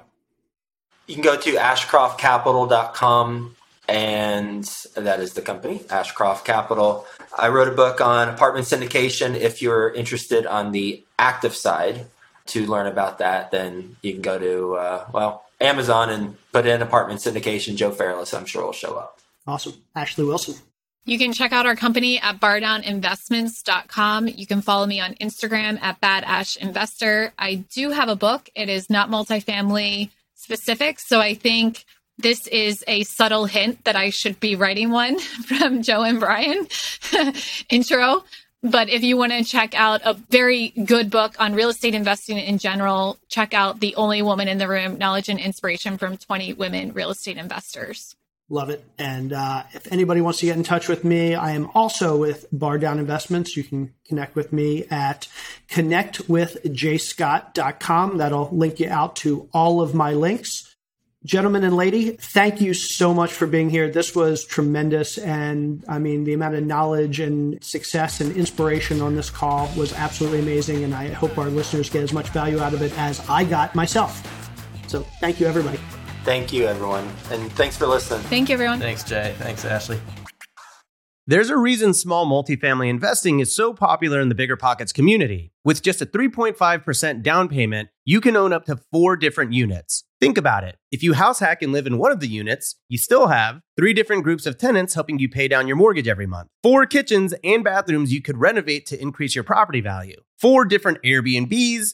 you can go to ashcroftcapital.com and that is the company ashcroft capital. I wrote a book on apartment syndication. If you're interested on the active side to learn about that then you can go to uh, well amazon and put in apartment syndication. Joe fairless i'm sure will show up. Awesome. Ashley wilson you can check out our company at bardowninvestments.com. You can follow me on Instagram at badashinvestor. I do have a book. It is not multifamily specific. So I think this is a subtle hint that I should be writing one from Joe and Brian intro. But if you want to check out a very good book on real estate investing in general, check out The Only Woman in the Room Knowledge and Inspiration from 20 Women Real Estate Investors. Love it. And uh, if anybody wants to get in touch with me, I am also with Bar Down Investments. You can connect with me at connectwithjscott.com. That'll link you out to all of my links. Gentlemen and lady, thank you so much for being here. This was tremendous. And I mean, the amount of knowledge and success and inspiration on this call was absolutely amazing. And I hope our listeners get as much value out of it as I got myself. So thank you, everybody. Thank you, everyone. And thanks for listening. Thank you, everyone. Thanks, Jay. Thanks, Ashley. There's a reason small multifamily investing is so popular in the Bigger Pockets community. With just a 3.5% down payment, you can own up to four different units. Think about it. If you house hack and live in one of the units, you still have three different groups of tenants helping you pay down your mortgage every month, four kitchens and bathrooms you could renovate to increase your property value, four different Airbnbs,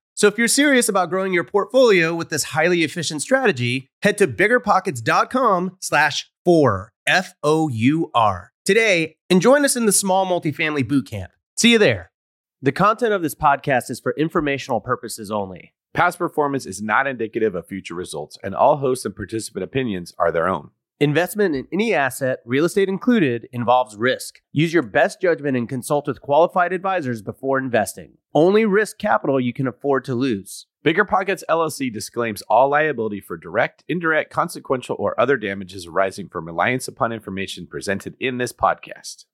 So if you're serious about growing your portfolio with this highly efficient strategy, head to biggerpockets.com slash four, F-O-U-R, today and join us in the small multifamily bootcamp. See you there. The content of this podcast is for informational purposes only. Past performance is not indicative of future results, and all host and participant opinions are their own. Investment in any asset, real estate included, involves risk. Use your best judgment and consult with qualified advisors before investing. Only risk capital you can afford to lose. Bigger Pockets LLC disclaims all liability for direct, indirect, consequential, or other damages arising from reliance upon information presented in this podcast.